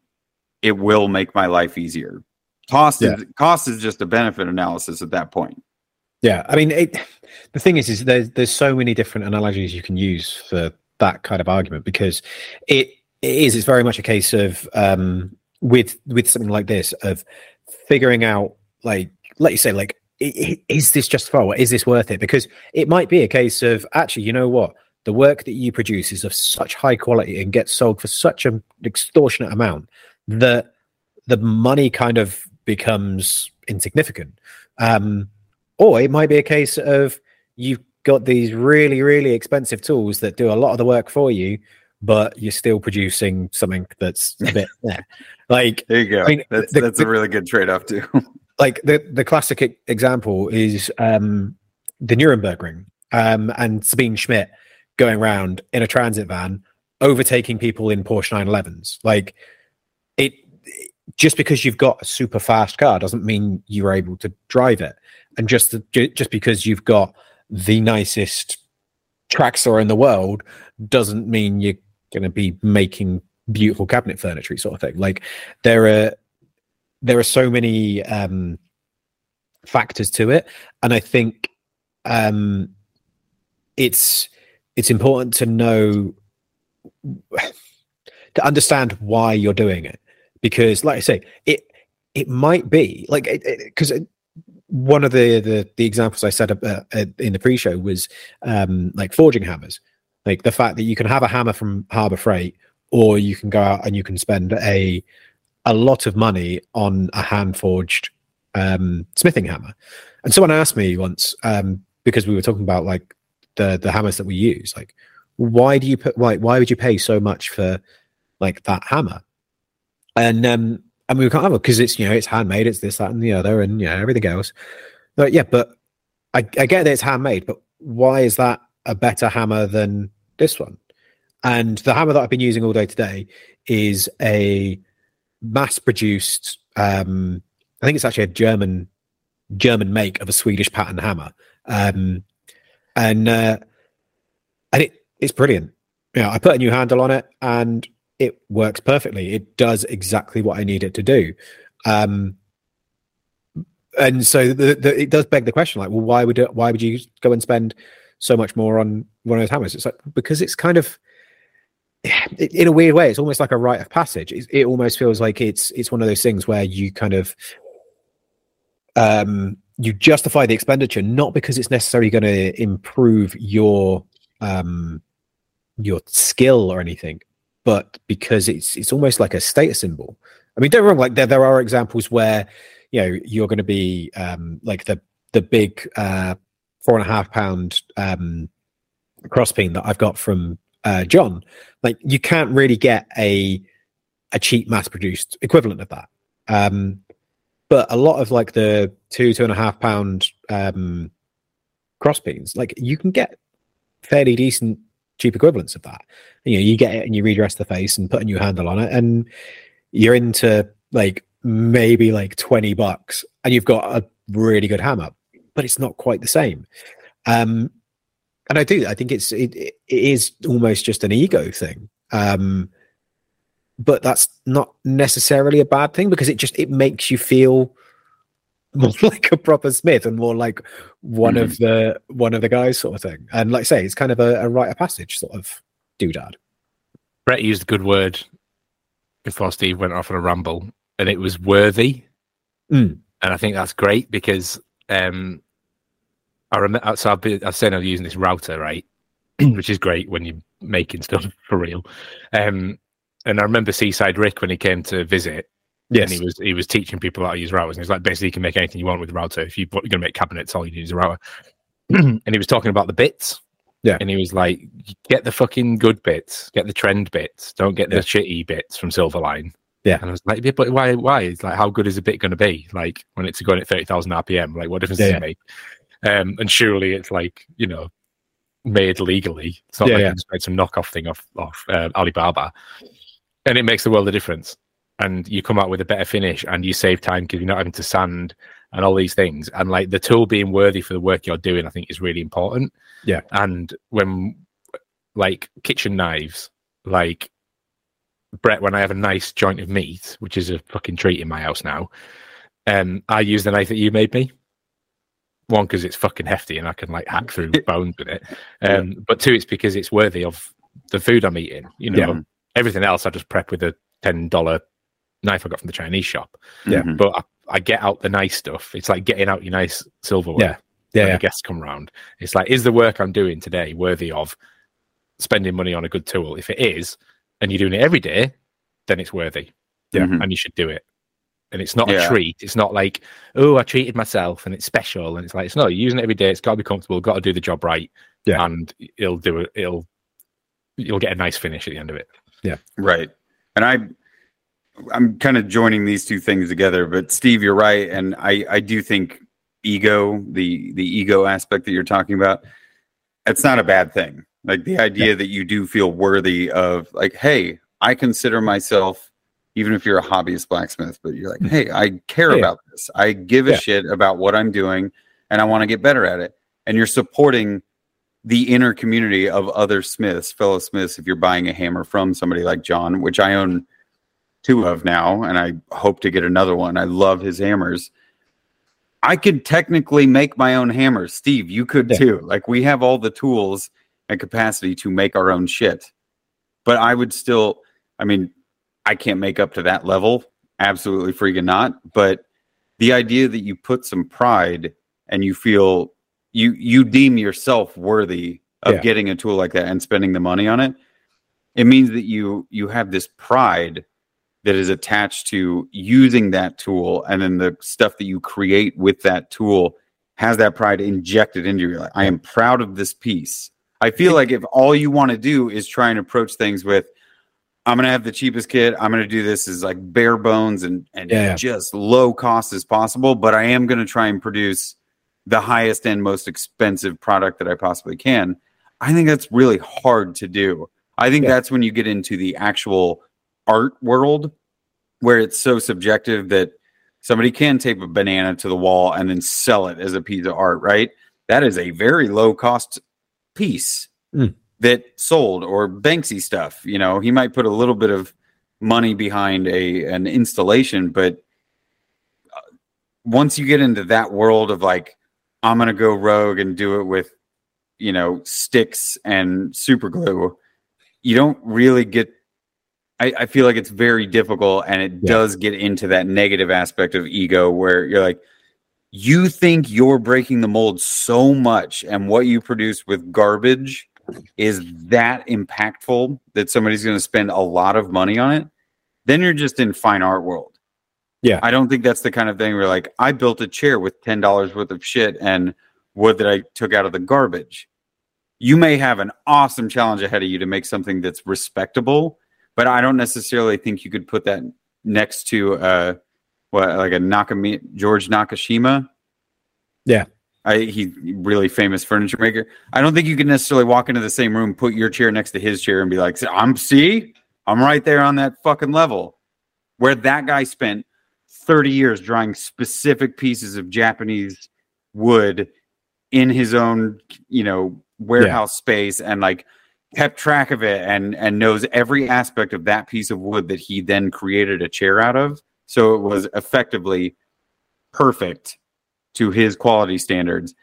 Speaker 3: it will make my life easier. Cost is cost is just a benefit analysis at that point.
Speaker 1: Yeah, I mean, it, the thing is, is there's there's so many different analogies you can use for that kind of argument because it, it is it's very much a case of um, with with something like this of figuring out like let you say like is this justifiable? Is this worth it? Because it might be a case of actually, you know what, the work that you produce is of such high quality and gets sold for such an extortionate amount that the money kind of becomes insignificant. Um, or it might be a case of you've got these really, really expensive tools that do a lot of the work for you, but you're still producing something that's a bit [LAUGHS] yeah. like
Speaker 3: There you go.
Speaker 1: I mean,
Speaker 3: that's
Speaker 1: the-
Speaker 3: that's
Speaker 1: the-
Speaker 3: a really good trade off too. [LAUGHS]
Speaker 1: like the the classic example is um the Nürburgring um and Sabine Schmitz going around in a transit van overtaking people in Porsche 911s like it just because you've got a super fast car doesn't mean you're able to drive it and just ju- just because you've got the nicest tracksaw in the world doesn't mean you're going to be making beautiful cabinet furniture sort of thing. Like there are there are so many um factors to it. And i think um it's it's important to know [SIGHS] to understand why you're doing it. Because like i say it it might be like because one of the, the the examples i said uh, uh, in the pre-show was um like forging hammers like the fact that you can have a hammer from harbor freight or you can go out and you can spend a a lot of money on a hand forged um, smithing hammer. And someone asked me once um, because we were talking about like the the hammers that we use, like why do you put why why would you pay so much for like that hammer? And um, and we can't have of because it's you know it's handmade, it's this that and the other, and yeah everything else. But yeah, but I, I get that it's handmade, but why is that a better hammer than this one. And the hammer that I've been using all day today is a mass produced, um, I think it's actually a German German make of a Swedish pattern hammer. Um, and uh, and it, it's brilliant. Yeah, I put a new handle on it and it works perfectly. It does exactly what I need it to do. Um, and so the, the, it does beg the question, like, well, why would it, why would you go and spend so much more on one of those hammers? It's like because it's kind of [SIGHS] in a weird way, it's almost like a rite of passage. It, it almost feels like it's it's one of those things where you kind of um you justify the expenditure not because it's necessarily going to improve your um your skill or anything, but because it's it's almost like a status symbol. I mean, don't wrong. Like there there are examples where you know you're going to be um like the the big uh four and a half pound um crosspeen that I've got from uh John. Like you can't really get a a cheap mass produced equivalent of that. Um but a lot of like the two two and a half pound um cross peens like you can get fairly decent cheap equivalents of that. You know you get it and you redress the face and put a new handle on it and you're into like maybe like 20 bucks and you've got a really good hammer but it's not quite the same. Um and i do i think it's it, it is almost just an ego thing. Um but that's not necessarily a bad thing because it just it makes you feel more [LAUGHS] like a proper smith and more like one mm-hmm. of the one of the guys sort of thing and like I say it's kind of a, a rite of passage sort of doodad
Speaker 2: brett used a good word before steve went off on a ramble and it was worthy
Speaker 1: mm.
Speaker 2: and i think that's great because um i remember so i've been i've said i'm using this router right [CLEARS THROAT] which is great when you're making stuff [LAUGHS] for real um and I remember Seaside Rick when he came to visit.
Speaker 1: Yes.
Speaker 2: And he was he was teaching people how to use routers. And he's like, basically, you can make anything you want with a router. If you, are going to make cabinets, all you need is a router. [CLEARS THROAT] and he was talking about the bits.
Speaker 1: Yeah.
Speaker 2: And he was like, get the fucking good bits, get the trend bits. Don't get the yeah. shitty bits from Silverline.
Speaker 1: Yeah.
Speaker 2: And I was like, but why? Why? It's like, how good is a bit going to be? Like, when it's going at 30,000 RPM, like, what difference yeah, does it make? Um, and surely it's like, you know, made legally. It's not
Speaker 1: yeah,
Speaker 2: like
Speaker 1: yeah.
Speaker 2: it's made some knockoff thing off, off uh, Alibaba and it makes the world a difference. And you come out with a better finish, and you save time because you're not having to sand and all these things. And like the tool being worthy for the work you're doing, I think is really important.
Speaker 1: Yeah.
Speaker 2: And when like kitchen knives, like Brett, when I have a nice joint of meat, which is a fucking treat in my house now, um, I use the knife that you made me. One, because it's fucking hefty and I can like hack through [LAUGHS] bones with it. Um, yeah. But two, it's because it's worthy of the food I'm eating. You know, yeah. Everything else I just prep with a ten dollar knife I got from the Chinese shop.
Speaker 1: Yeah,
Speaker 2: mm-hmm. but I, I, get out the nice stuff. It's like getting out your nice silverware.
Speaker 1: Yeah, yeah.
Speaker 2: yeah. guests come round. It's like, is the work I'm doing today worthy of spending money on a good tool? If it is, and you're doing it every day, then it's worthy.
Speaker 1: Yeah, mm-hmm.
Speaker 2: and you should do it. And it's not yeah. a treat. It's not like, oh, I treated myself and it's special. And it's like, it's not. You're using it every day. It's got to be comfortable. Got to do the job right.
Speaker 1: Yeah,
Speaker 2: and it'll do it. It'll you'll get a nice finish at the end of it.
Speaker 1: Yeah.
Speaker 3: Right. And I I'm kind of joining these two things together, but Steve, you're right. And I, I do think ego, the the ego aspect that you're talking about, it's not a bad thing. Like the idea yeah. that you do feel worthy of like, hey, I consider myself, even if you're a hobbyist blacksmith, but you're like, mm-hmm. hey, I care yeah. about this. I give a yeah. shit about what I'm doing and I want to get better at it. And you're supporting the inner community of other smiths, fellow smiths, if you're buying a hammer from somebody like John, which I own two of now, and I hope to get another one. I love his hammers. I could technically make my own hammers. Steve, you could yeah. too. Like we have all the tools and capacity to make our own shit. But I would still, I mean, I can't make up to that level. Absolutely freaking not. But the idea that you put some pride and you feel you you deem yourself worthy of yeah. getting a tool like that and spending the money on it it means that you you have this pride that is attached to using that tool and then the stuff that you create with that tool has that pride injected into you like i am proud of this piece i feel like if all you want to do is try and approach things with i'm going to have the cheapest kit i'm going to do this as like bare bones and and
Speaker 1: yeah.
Speaker 3: just low cost as possible but i am going to try and produce the highest end, most expensive product that I possibly can. I think that's really hard to do. I think
Speaker 1: Yeah.
Speaker 3: that's when you get into the actual art world where it's so subjective that somebody can tape a banana to the wall and then sell it as a piece of art, right? That is a very low cost piece
Speaker 1: Mm.
Speaker 3: that sold or Banksy stuff. You know, he might put a little bit of money behind a an installation, but uh, once you get into that world of like, I'm gonna go rogue and do it with, you know, sticks and super glue, you don't really get. I, I feel like it's very difficult, and it
Speaker 1: Yeah.
Speaker 3: does get into that negative aspect of ego where you're like, you think you're breaking the mold so much, and what you produce with garbage is that impactful that somebody's going to spend a lot of money on it. Then you're just in fine art world.
Speaker 1: Yeah.
Speaker 3: I don't think that's the kind of thing where like I built a chair with ten dollars worth of shit and wood that I took out of the garbage. You may have an awesome challenge ahead of you to make something that's respectable, but I don't necessarily think you could put that next to uh what like a Nakami George Nakashima.
Speaker 1: Yeah.
Speaker 3: I he really famous furniture maker. I don't think you can necessarily walk into the same room, put your chair next to his chair, and be like, "I'm see, I'm right there on that fucking level." Where that guy spent 30 years drawing specific pieces of Japanese wood in his own, you know, warehouse space and like kept track of it and and knows every aspect of that piece of wood that he then created a chair out of. So it was effectively perfect to his quality standards.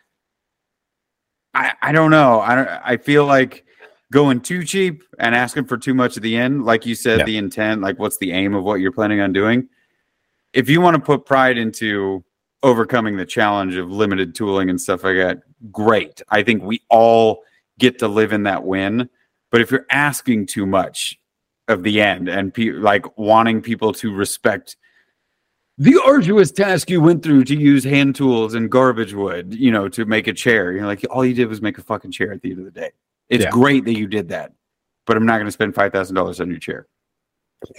Speaker 3: I I don't know. I don't, I feel like going too cheap and asking for too much at the end, like you said,
Speaker 1: Yeah.
Speaker 3: the intent, like what's the aim of what you're planning on doing. If you want to put pride into overcoming the challenge of limited tooling and stuff like that, great. I think we all get to live in that win. But if you're asking too much of the end and pe- like wanting people to respect the arduous task you went through to use hand tools and garbage wood, you know, to make a chair, you're like, all you did was make a fucking chair at the end of the day. It's
Speaker 1: Yeah.
Speaker 3: great that you did that, but I'm not going to spend five thousand dollars on your chair. [LAUGHS]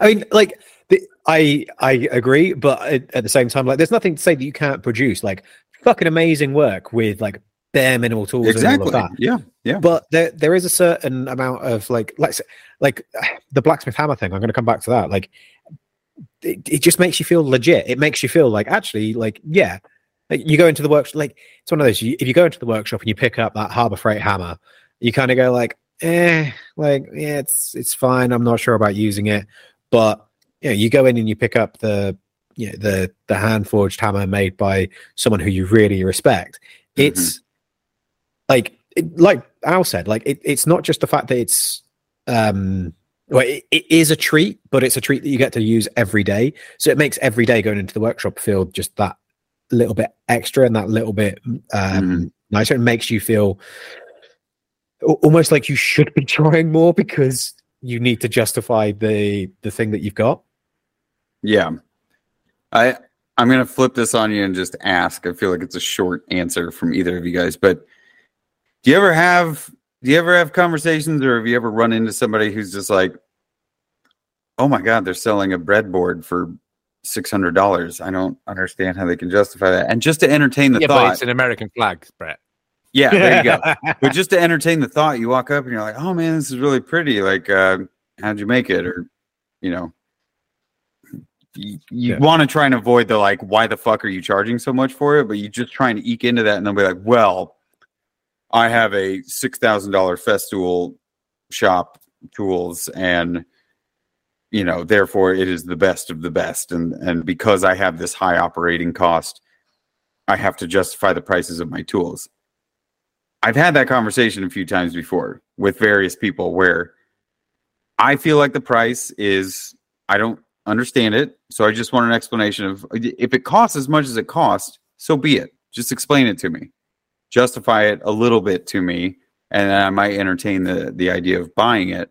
Speaker 1: I mean, like, the, I I agree, but at, at the same time, like, there's nothing to say that you can't produce like fucking amazing work with like bare minimal tools and all
Speaker 3: Exactly.
Speaker 1: of that.
Speaker 3: Yeah. Yeah.
Speaker 1: But there there is a certain amount of like like like the blacksmith hammer thing. I'm going to come back to that. Like, it, it just makes you feel legit. It makes you feel like actually, like, yeah. Like you go into the workshop, like it's one of those. You, if you go into the workshop and you pick up that Harbor Freight hammer, you kind of go like, eh, like yeah, it's it's fine. I'm not sure about using it, but you know, you go in and you pick up the you know, the the hand forged hammer made by someone who you really respect. It's like it, like Al said, like it, it's not just the fact that it's um well, it, it is a treat, but it's a treat that you get to use every day. So it makes every day going into the workshop feel just that little bit extra and that little bit um
Speaker 3: Mhm.
Speaker 1: nicer. It makes you feel almost like you should be [LAUGHS] trying more because you need to justify the the thing that you've got.
Speaker 3: Yeah. I I'm gonna flip this on you and just ask. I feel like it's a short answer from either of you guys, but do you ever have do you ever have conversations or have you ever run into somebody who's just like, oh my god, they're selling a breadboard for six hundred dollars. I don't understand how they can justify that. And just to entertain the
Speaker 2: yeah,
Speaker 3: thought,
Speaker 2: it's an American flag, Brett.
Speaker 3: yeah, there you go. [LAUGHS] but just to entertain the thought, you walk up and you're like, "Oh man, this is really pretty. Like, uh, how'd you make it?" Or, you know, you, you
Speaker 1: Yeah.
Speaker 3: want to try and avoid the like, "Why the fuck are you charging so much for it?" But you just trying to eke into that, and they'll be like, "Well, I have a six thousand dollar Festool shop tools, and you know, therefore, it is the best of the best, and and because I have this high operating cost." I have to justify the prices of my tools. I've had that conversation a few times before with various people where I feel like the price is I don't understand it, so I just want an explanation of if it costs as much as it costs, so be it. Just explain it to me. Justify it a little bit to me and then I might entertain the the idea of buying it.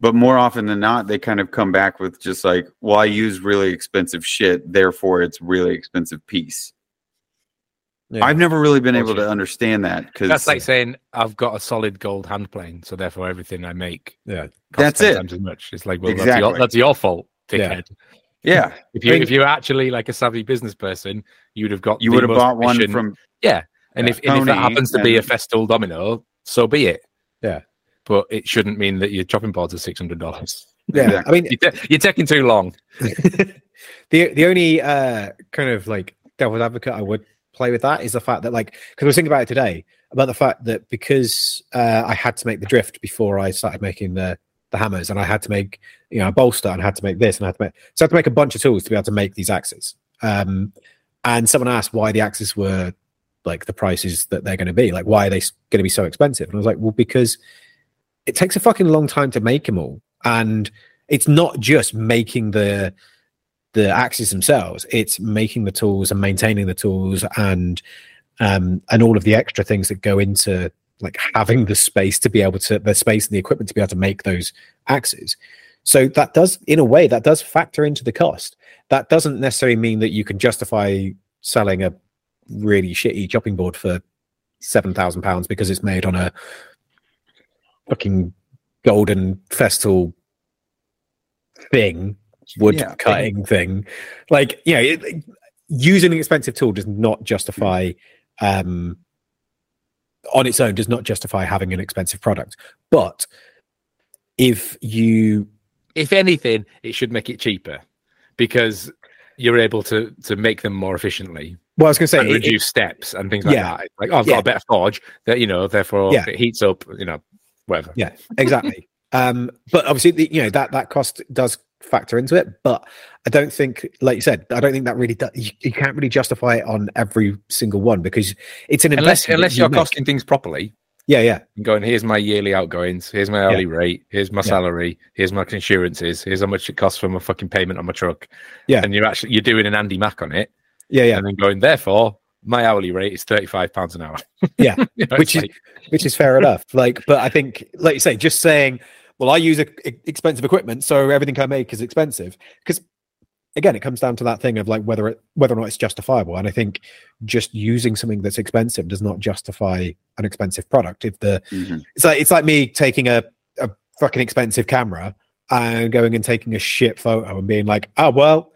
Speaker 3: But more often than not, they kind of come back with just like, well, I use really expensive shit, therefore it's really expensive piece.
Speaker 1: Yeah.
Speaker 3: I've never really been able to understand that because
Speaker 2: That's like saying I've got a solid gold hand plane, so therefore everything I make
Speaker 1: yeah.
Speaker 2: costs
Speaker 3: That's
Speaker 2: 10
Speaker 3: it.
Speaker 2: times as much. It's like, well, that's, your, that's your fault,
Speaker 1: Yeah.
Speaker 2: dickhead. [LAUGHS]
Speaker 3: yeah,
Speaker 2: If you
Speaker 1: I mean-
Speaker 2: if you're actually like a savvy business person, you would have got
Speaker 3: you would have
Speaker 2: most
Speaker 3: bought one from
Speaker 2: yeah. And
Speaker 1: Yeah.
Speaker 2: if and if that happens to be a
Speaker 3: and-
Speaker 2: Festool domino, so be it.
Speaker 1: Yeah.
Speaker 2: But it shouldn't mean that your chopping boards are six hundred dollars.
Speaker 1: Yeah. I [LAUGHS] mean,
Speaker 2: You're, ta- you're taking too long. [LAUGHS]
Speaker 1: the the only uh, kind of like devil's advocate I would play with that is the fact that like because I was thinking about it today about the fact that because uh, I had to make the drift before I started making the the hammers and I had to make you know a bolster and I had to make this and I had to make so I had to make a bunch of tools to be able to make these axes. Um, and someone asked why the axes were like the prices that they're going to be like why are they going to be so expensive? And I was like well because it takes a fucking long time to make them all. And it's not just making the the axes themselves it's making the tools and maintaining the tools and um and all of the extra things that go into like having the space to be able to the space and the equipment to be able to make those axes. So that does in a way that does factor into the cost. That doesn't necessarily mean that you can justify selling a really shitty chopping board for seven thousand pounds because it's made on a fucking golden Festool thing, wood
Speaker 3: Yeah.
Speaker 1: cutting thing. Like, you know, it, using an expensive tool does not justify, um, on its own, does not justify having an expensive product. But if you,
Speaker 2: If anything, it should make it cheaper because you're able to to make them more efficiently
Speaker 1: well, I was going to say, it- it-
Speaker 2: reduce steps and things like
Speaker 1: Yeah.
Speaker 2: that. Like, oh, I've
Speaker 1: Yeah.
Speaker 2: got a better forge that you know, therefore
Speaker 1: Yeah.
Speaker 2: it heats up. You know, whatever.
Speaker 1: yeah, exactly. [LAUGHS] um, but obviously, the, you know that that cost does factor into it. But I don't think, like you said, I don't think that really does, you, you can't really justify it on every single one because it's an
Speaker 2: Unless
Speaker 1: investment.
Speaker 2: unless
Speaker 1: you
Speaker 2: you're
Speaker 1: make.
Speaker 2: costing things properly.
Speaker 1: Yeah, yeah,
Speaker 2: and going, here's my yearly outgoings, here's my hourly rate, here's my
Speaker 1: Yeah.
Speaker 2: salary, here's my insurances, here's how much it costs for my fucking payment on my truck.
Speaker 1: Yeah.
Speaker 2: And you're actually you're doing an Andy Mac on it,
Speaker 1: yeah, yeah.
Speaker 2: and then going, therefore, my hourly rate is thirty five pounds an hour. [LAUGHS]
Speaker 1: Yeah. [LAUGHS]
Speaker 2: You know,
Speaker 1: Which is-
Speaker 2: like,
Speaker 1: which is fair enough. Like, but I think, like you say, just saying, well, I use a, e- expensive equipment, so everything I make is expensive. Because again, it comes down to that thing of like whether it, whether or not it's justifiable. And I think just using something that's expensive does not justify an expensive product. If the
Speaker 3: Mhm.
Speaker 1: it's like it's like me taking a, a fucking expensive camera and going and taking a shit photo and being like, oh well,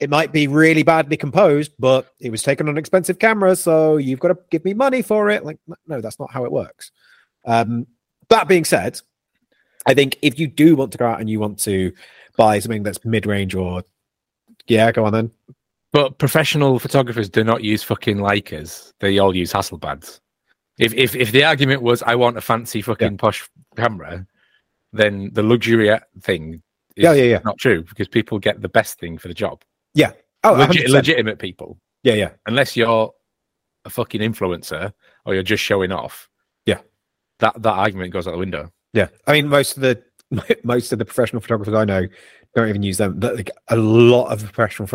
Speaker 1: it might be really badly composed, but it was taken on an expensive camera, so you've got to give me money for it. Like, no, that's not how it works. Um, that being said, I think if you do want to go out and you want to buy something that's mid-range or yeah, go on then.
Speaker 2: but professional photographers do not use fucking Leicas. They all use Hasselblads. If if if the argument was I want a fancy fucking posh camera, then the luxury thing is
Speaker 1: Yeah, yeah, yeah.
Speaker 2: not true because people get the best thing for the job.
Speaker 1: Oh,
Speaker 2: Legit,
Speaker 1: 100%.
Speaker 2: legitimate people.
Speaker 1: Yeah, yeah.
Speaker 2: unless you're a fucking influencer or you're just showing off.
Speaker 1: Yeah.
Speaker 2: That that argument goes out the window.
Speaker 1: Yeah, I mean, most of the [LAUGHS] most of the professional photographers I know don't even use them. But, Like a lot of professional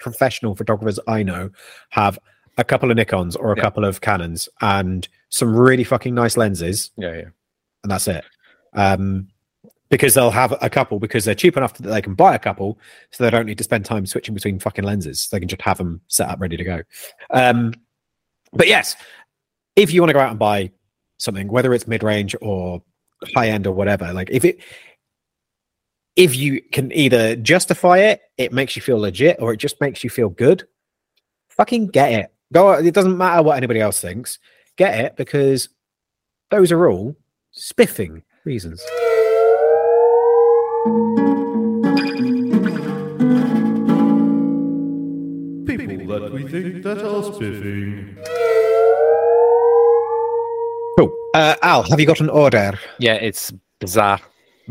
Speaker 1: professional photographers I know have a couple of Nikons or a
Speaker 2: Yeah.
Speaker 1: couple of Canons and some really fucking nice lenses,
Speaker 2: Yeah, yeah.
Speaker 1: and that's it. Um, because they'll have a couple because they're cheap enough that they can buy a couple, so they don't need to spend time switching between fucking lenses. They can just have them set up ready to go. Um, but yes, if you want to go out and buy something, whether it's mid range or high end or whatever, like if it if you can either justify it, it makes you feel legit, or it just makes you feel good. Fucking get it. Go. It doesn't matter what anybody else thinks. Get it because those are all spiffing reasons.
Speaker 4: People that we think that are spiffing.
Speaker 1: Cool. Uh, Al, have you got an order?
Speaker 2: Yeah, it's bizarre.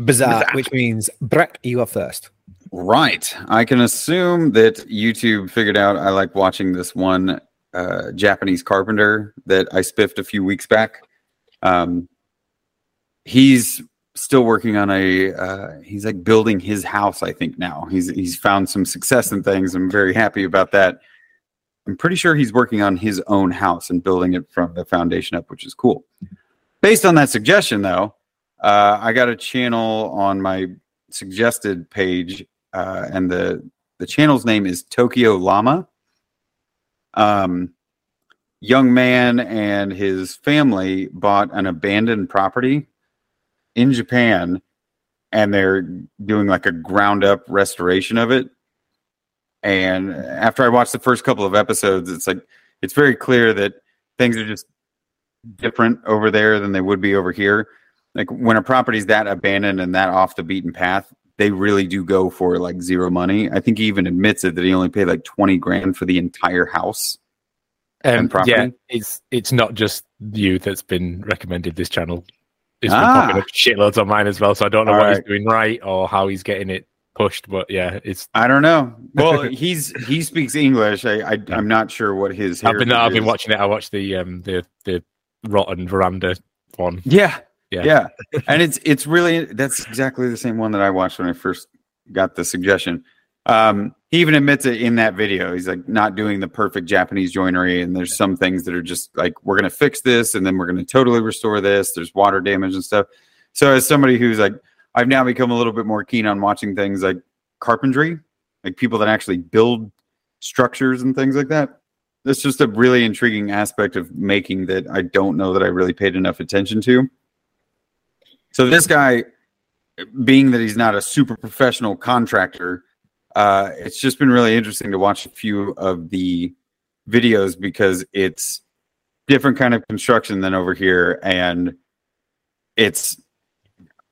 Speaker 1: Bizarre,
Speaker 2: Bizarre.
Speaker 1: which means Brett, you are first.
Speaker 3: Right. I can assume that YouTube figured out I like watching this one uh, Japanese carpenter that I spiffed a few weeks back. Um, he's still working on a. Uh, he's like building his house. I think now he's he's found some success in things. I'm very happy about that. I'm pretty sure he's working on his own house and building it from the foundation up, which is cool. Based on that suggestion, though, uh, I got a channel on my suggested page, uh, and the the channel's name is Tokyo Llama. Um, young man and his family bought an abandoned property in Japan, and they're doing like a ground up restoration of it. And after I watched the first couple of episodes, it's like it's very clear that things are just different over there than they would be over here. Like when a property's that abandoned and that off the beaten path, they really do go for like zero money. I think he even admits it that he only paid like 20 grand for the entire house.
Speaker 2: Um,
Speaker 3: And property?
Speaker 2: yeah, it's it's not just you that's been recommended this channel. It's been
Speaker 3: Ah.
Speaker 2: popping up shitloads on mine as well. So I don't know
Speaker 3: All
Speaker 2: what
Speaker 3: right.
Speaker 2: he's doing right or how he's getting it pushed. But yeah, it's
Speaker 3: I don't know. [LAUGHS] Well, he's he speaks English. I, I I'm not sure what his.
Speaker 2: I've been I've been watching it. I watched the um the the rotten veranda one.
Speaker 3: Yeah,
Speaker 2: Yeah.
Speaker 3: yeah, [LAUGHS] and it's it's really that's exactly the same one that I watched when I first got the suggestion. Um, he even admits it in that video. He's like not doing the perfect Japanese joinery, and there's some things that are just like we're gonna fix this, and then we're gonna totally restore this. There's water damage and stuff. So as somebody who's like, I've now become a little bit more keen on watching things like carpentry, like people that actually build structures and things like that. That's just a really intriguing aspect of making that I don't know that I really paid enough attention to. So this guy, being that he's not a super professional contractor, uh, it's just been really interesting to watch a few of the videos because it's different kind of construction than over here, and it's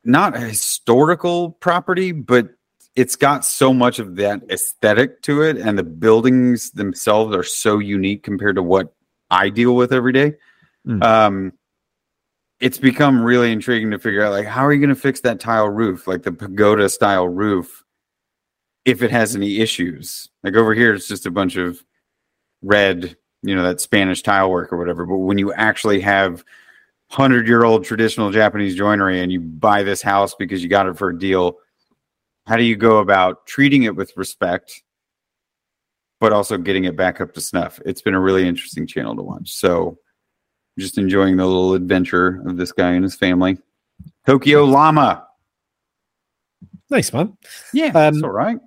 Speaker 3: not a historical property, but it's got so much of that aesthetic to it, and the buildings themselves are so unique compared to what I deal with every day.
Speaker 1: Mm.
Speaker 3: Um, it's become really intriguing to figure out like how are you going to fix that tile roof, like the pagoda style roof, if it has any issues. Like over here, it's just a bunch of red, you know, that Spanish tile work or whatever. But when you actually have hundred year old traditional Japanese joinery and you buy this house because you got it for a deal, how do you go about treating it with respect, but also getting it back up to snuff? It's been a really interesting channel to watch. So just enjoying the little adventure of this guy and his family. Tokyo Llama.
Speaker 1: Nice man.
Speaker 3: Yeah,
Speaker 1: Um,
Speaker 3: that's all right.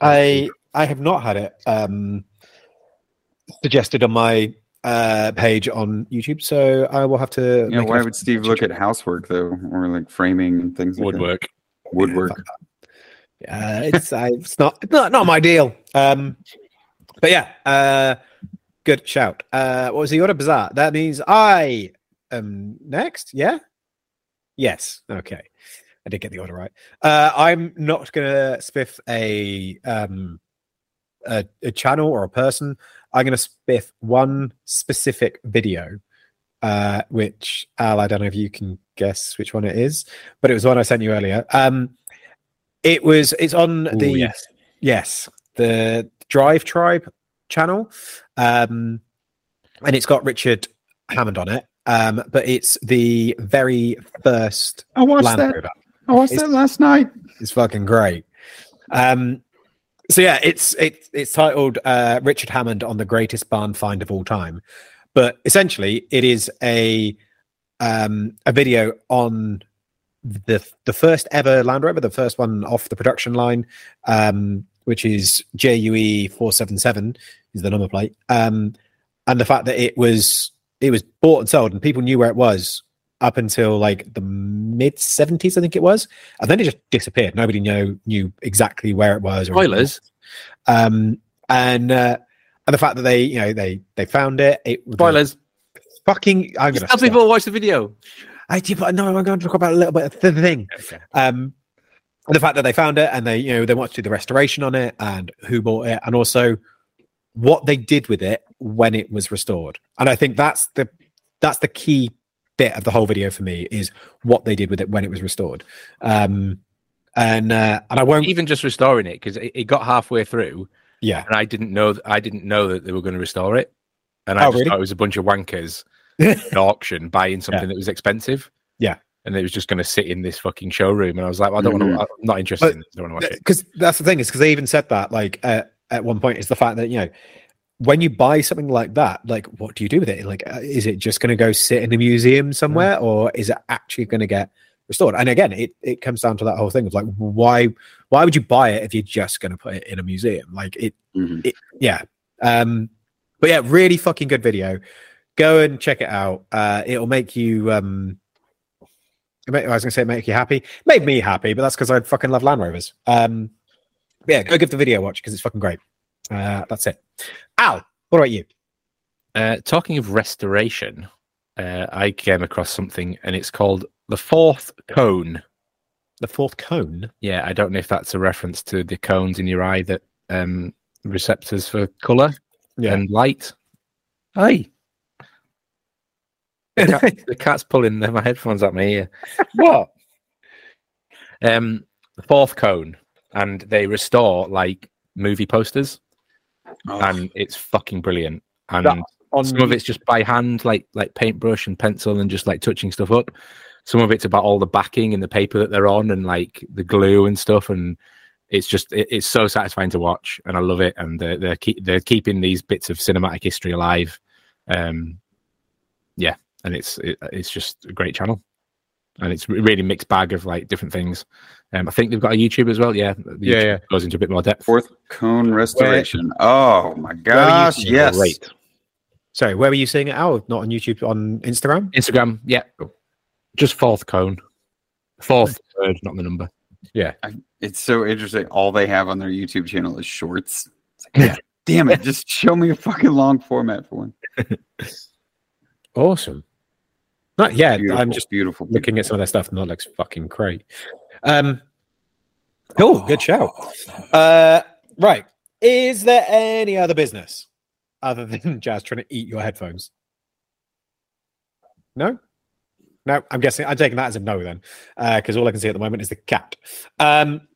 Speaker 1: I I have not had it um, suggested on my uh, page on YouTube, so I will have to.
Speaker 3: Yeah,
Speaker 1: make
Speaker 3: why would Steve look at housework though, or like framing and things like
Speaker 2: Woodwork.
Speaker 3: that? Woodwork.
Speaker 1: Uh, it's uh, it's not not not my deal. Um, but yeah, uh, good shout. Uh, what was the order? Bizarre. That means I am next. Yeah. Yes. Okay. I did get the order right. Uh, I'm not gonna spiff a um a, a channel or a person. I'm gonna spiff one specific video. Uh, which Al, I don't know if you can guess which one it is, but it was the one I sent you earlier. Um, it was. It's on
Speaker 2: Ooh,
Speaker 1: the
Speaker 2: yes.
Speaker 1: yes the Drive Tribe channel, um, and it's got Richard Hammond on it. Um, but it's the very first
Speaker 3: I watched
Speaker 1: Land
Speaker 3: that.
Speaker 1: Rover.
Speaker 3: I watched
Speaker 1: It's-
Speaker 3: that last night.
Speaker 1: It's fucking great. Um, so yeah, it's it's it's titled uh, Richard Hammond on the greatest barn find of all time, but essentially it is a um, a video on the the first ever Land Rover, the first one off the production line, um, which is JUE four seven seven is the number plate, um, and the fact that it was it was bought and sold, and people knew where it was up until like the mid seventies, I think it was, and then it just disappeared. Nobody knew knew exactly where it was. or
Speaker 2: Spoilers.
Speaker 1: um, and uh, and the fact that they you know they they found it. It
Speaker 2: Spoilers.
Speaker 1: Fucking, I'm gonna
Speaker 2: tell people to watch the video.
Speaker 1: I do, but no, I'm going to talk about a little bit of the thing.
Speaker 2: Okay.
Speaker 1: Um, the fact that they found it and they, you know, they wanted to do the restoration on it and who bought it, and also what they did with it when it was restored. And I think that's the that's the key bit of the whole video for me is what they did with it when it was restored. Um, and uh, and I won't,
Speaker 2: Even just restoring it because it, it got halfway through
Speaker 1: yeah,
Speaker 2: and I didn't know I didn't know that they were going to restore it, and I
Speaker 1: Oh,
Speaker 2: just
Speaker 1: really?
Speaker 2: thought it was a bunch of wankers [LAUGHS] at auction buying something that was expensive.
Speaker 1: Yeah.
Speaker 2: and it was just going to sit in this fucking showroom, and I was like, well, I don't want to. I'm not interested.
Speaker 1: But-
Speaker 2: in this. I don't want to watch it.
Speaker 1: because that's the thing is because they even said that like uh, at one point is the fact that you know when you buy something like that like what do you do with it like uh, is it just going to go sit in a museum somewhere or is it actually going to get restored and again it, it comes down to that whole thing of like why why would you buy it if you're just going to put it in a museum like it
Speaker 3: Mhm.
Speaker 1: yeah um but yeah really fucking good video go and check it out uh it'll make you um I was gonna say make you happy. Made me happy, but that's because I fucking love Land Rovers. Um, yeah, go give the video a watch because it's fucking great. Uh, that's it. Al, what about you?
Speaker 2: Uh, talking of restoration, uh, I came across something, and it's called the fourth cone.
Speaker 1: The fourth cone.
Speaker 2: Yeah, I don't know if that's a reference to the cones in your eye that um, receptors for color
Speaker 1: Yeah.
Speaker 2: and light. Hey, the, cat, [LAUGHS] the cat's pulling my headphones at my ear. [LAUGHS]
Speaker 1: what?
Speaker 2: Um, the fourth cone, and they restore like movie posters,
Speaker 3: Oh,
Speaker 2: and it's fucking brilliant. And
Speaker 1: That- On
Speaker 2: some of it's just by hand, like like paintbrush and pencil, and just like touching stuff up. Some of it's about all the backing and the paper that they're on, and like the glue and stuff. And it's just it, it's so satisfying to watch, and I love it. And they're they're, keep, they're keeping these bits of cinematic history alive. Um, yeah, and it's it, it's just a great channel, and it's a really mixed bag of like different things. Um, I think they've got a YouTube as well. Yeah, the
Speaker 1: Yeah,
Speaker 2: YouTube
Speaker 1: yeah.
Speaker 2: goes into a bit more depth.
Speaker 3: fourth cone restoration. Oh my gosh, yes.
Speaker 2: Great.
Speaker 1: Sorry, where were you seeing it? Oh, not on YouTube, on Instagram.
Speaker 2: Instagram, yeah, just fourth cone, fourth third, not the number. Yeah.
Speaker 3: It's so interesting. All they have on their YouTube channel is shorts. It's like, God damn it! Just show me a fucking long format for one. [LAUGHS]
Speaker 1: Awesome. Not yeah.
Speaker 3: Beautiful,
Speaker 1: I'm just
Speaker 3: beautiful.
Speaker 1: looking at some of their stuff and that looks fucking great. Um, cool, good show. Uh, right, is there any other business other [LAUGHS] than Jazz trying to eat your headphones? No, no. I'm guessing I'm taking that as a no then, because all I can see at the moment is the cat. Um,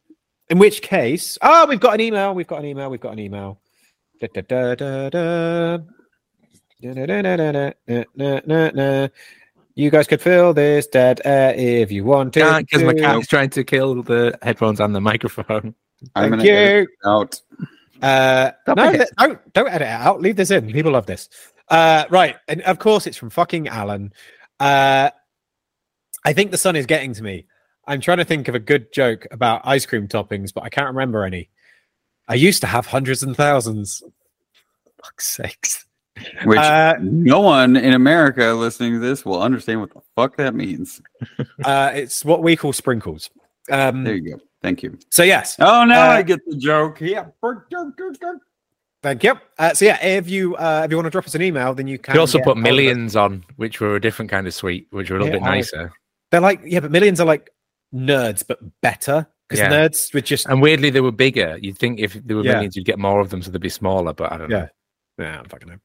Speaker 1: in which case, oh, we've got an email. We've got an email. We've got an email. Da, da, da, you guys could fill this dead air if you want to.
Speaker 2: Can't because my cat's trying to kill the headphones and the microphone.
Speaker 3: I'm
Speaker 1: Thank you.
Speaker 3: out.
Speaker 1: Uh, no, no, don't edit it out. Leave this in. People love this. Uh, right, and of course it's from fucking Alan. Uh, I think the sun is getting to me. I'm trying to think of a good joke about ice cream toppings, but I can't remember any. I used to have hundreds and thousands. Fuck's sakes.
Speaker 3: Which
Speaker 1: Uh,
Speaker 3: no one in America listening to this will understand what the fuck that means. [LAUGHS]
Speaker 1: uh, it's what we call sprinkles. Um,
Speaker 3: There you go. Thank you.
Speaker 1: so yes,
Speaker 3: Oh, now
Speaker 1: Uh,
Speaker 3: I get the joke. Yeah.
Speaker 1: thank you. Uh, so yeah, if you uh, if you want to drop us an email, then you can.
Speaker 2: We also put
Speaker 1: hold of us.
Speaker 2: millions on, which were a different kind of sweet, which were a little
Speaker 1: Yeah,
Speaker 2: bit
Speaker 1: I-
Speaker 2: nicer.
Speaker 1: They're like yeah, but millions are like nerds, but better because
Speaker 2: Yeah.
Speaker 1: nerds would just
Speaker 2: And weirdly, they were bigger. You'd think if there were
Speaker 1: Yeah.
Speaker 2: millions, you'd get more of them, so they'd be smaller. But I don't know.
Speaker 1: Yeah. Yeah, I don't fucking know.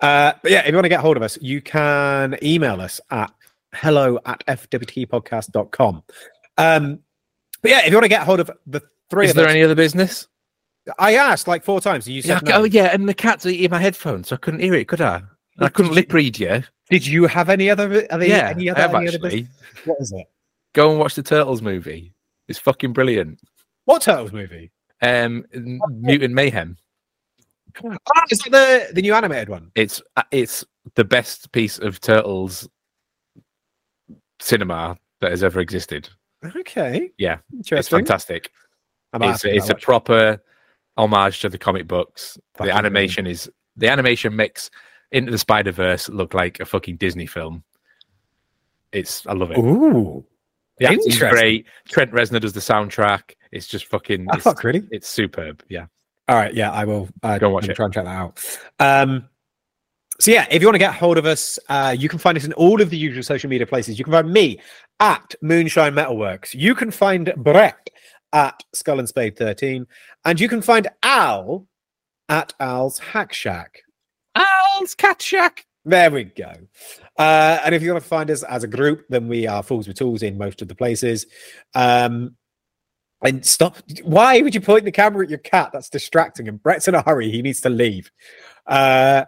Speaker 1: Uh, but yeah, if you want to get hold of us, you can email us at hello at fwtpodcast.com. Um, but yeah, if you want to get hold of the three
Speaker 2: Is there
Speaker 1: us,
Speaker 2: any other business?
Speaker 1: I asked like four times. You
Speaker 2: Yeah,
Speaker 1: said
Speaker 2: I-
Speaker 1: no.
Speaker 2: Oh yeah, and the cat's eating my headphones, so I couldn't hear it, could I? And I couldn't lip read you.
Speaker 1: Did you have any other? Are there
Speaker 2: Yeah,
Speaker 1: any
Speaker 2: I
Speaker 1: other,
Speaker 2: have
Speaker 1: any
Speaker 2: actually.
Speaker 1: business? What is it?
Speaker 2: Go and watch the Turtles movie. It's fucking brilliant.
Speaker 1: What Turtles movie?
Speaker 2: Um, Mutant Mayhem.
Speaker 1: Oh, is it the the new animated one?
Speaker 2: It's uh, it's the best piece of Turtles cinema that has ever existed.
Speaker 1: Okay,
Speaker 2: Yeah, It's fantastic. It's, it's a proper homage to the comic books.
Speaker 1: Fucking
Speaker 2: the animation is the animation makes Into the Spider Verse look like a fucking Disney film. It's I love it.
Speaker 1: Ooh,
Speaker 2: The acting's great. Trent Reznor does the soundtrack. It's just fucking.
Speaker 1: oh,
Speaker 2: It's,
Speaker 1: really?
Speaker 2: it's superb. Yeah.
Speaker 1: All right, yeah, I will uh,
Speaker 2: Go and watch
Speaker 1: I'm
Speaker 2: it.
Speaker 1: Try and check that out. Um, so yeah, if you want to get hold of us, uh, you can find us in all of the usual social media places. You can find me at Moonshine Metalworks. You can find Brett at Skull and Spade 13, and you can find Al at Al's Hack Shack.
Speaker 2: Al's Cat Shack.
Speaker 1: There we go. Uh, and if you want to find us as a group, then we are Fools with Tools in most of the places. Um, and stop. Why would you point the camera at your cat? That's distracting. And Brett's in a hurry. He needs to leave. Uh,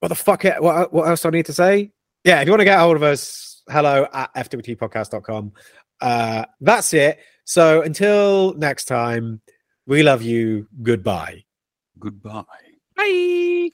Speaker 1: what the fuck? What, what else do I need to say? Yeah, if you want to get a hold of us, hello at fwtpodcast.com. Uh, that's it. So until next time, we love you. Goodbye.
Speaker 3: Goodbye.
Speaker 2: Bye.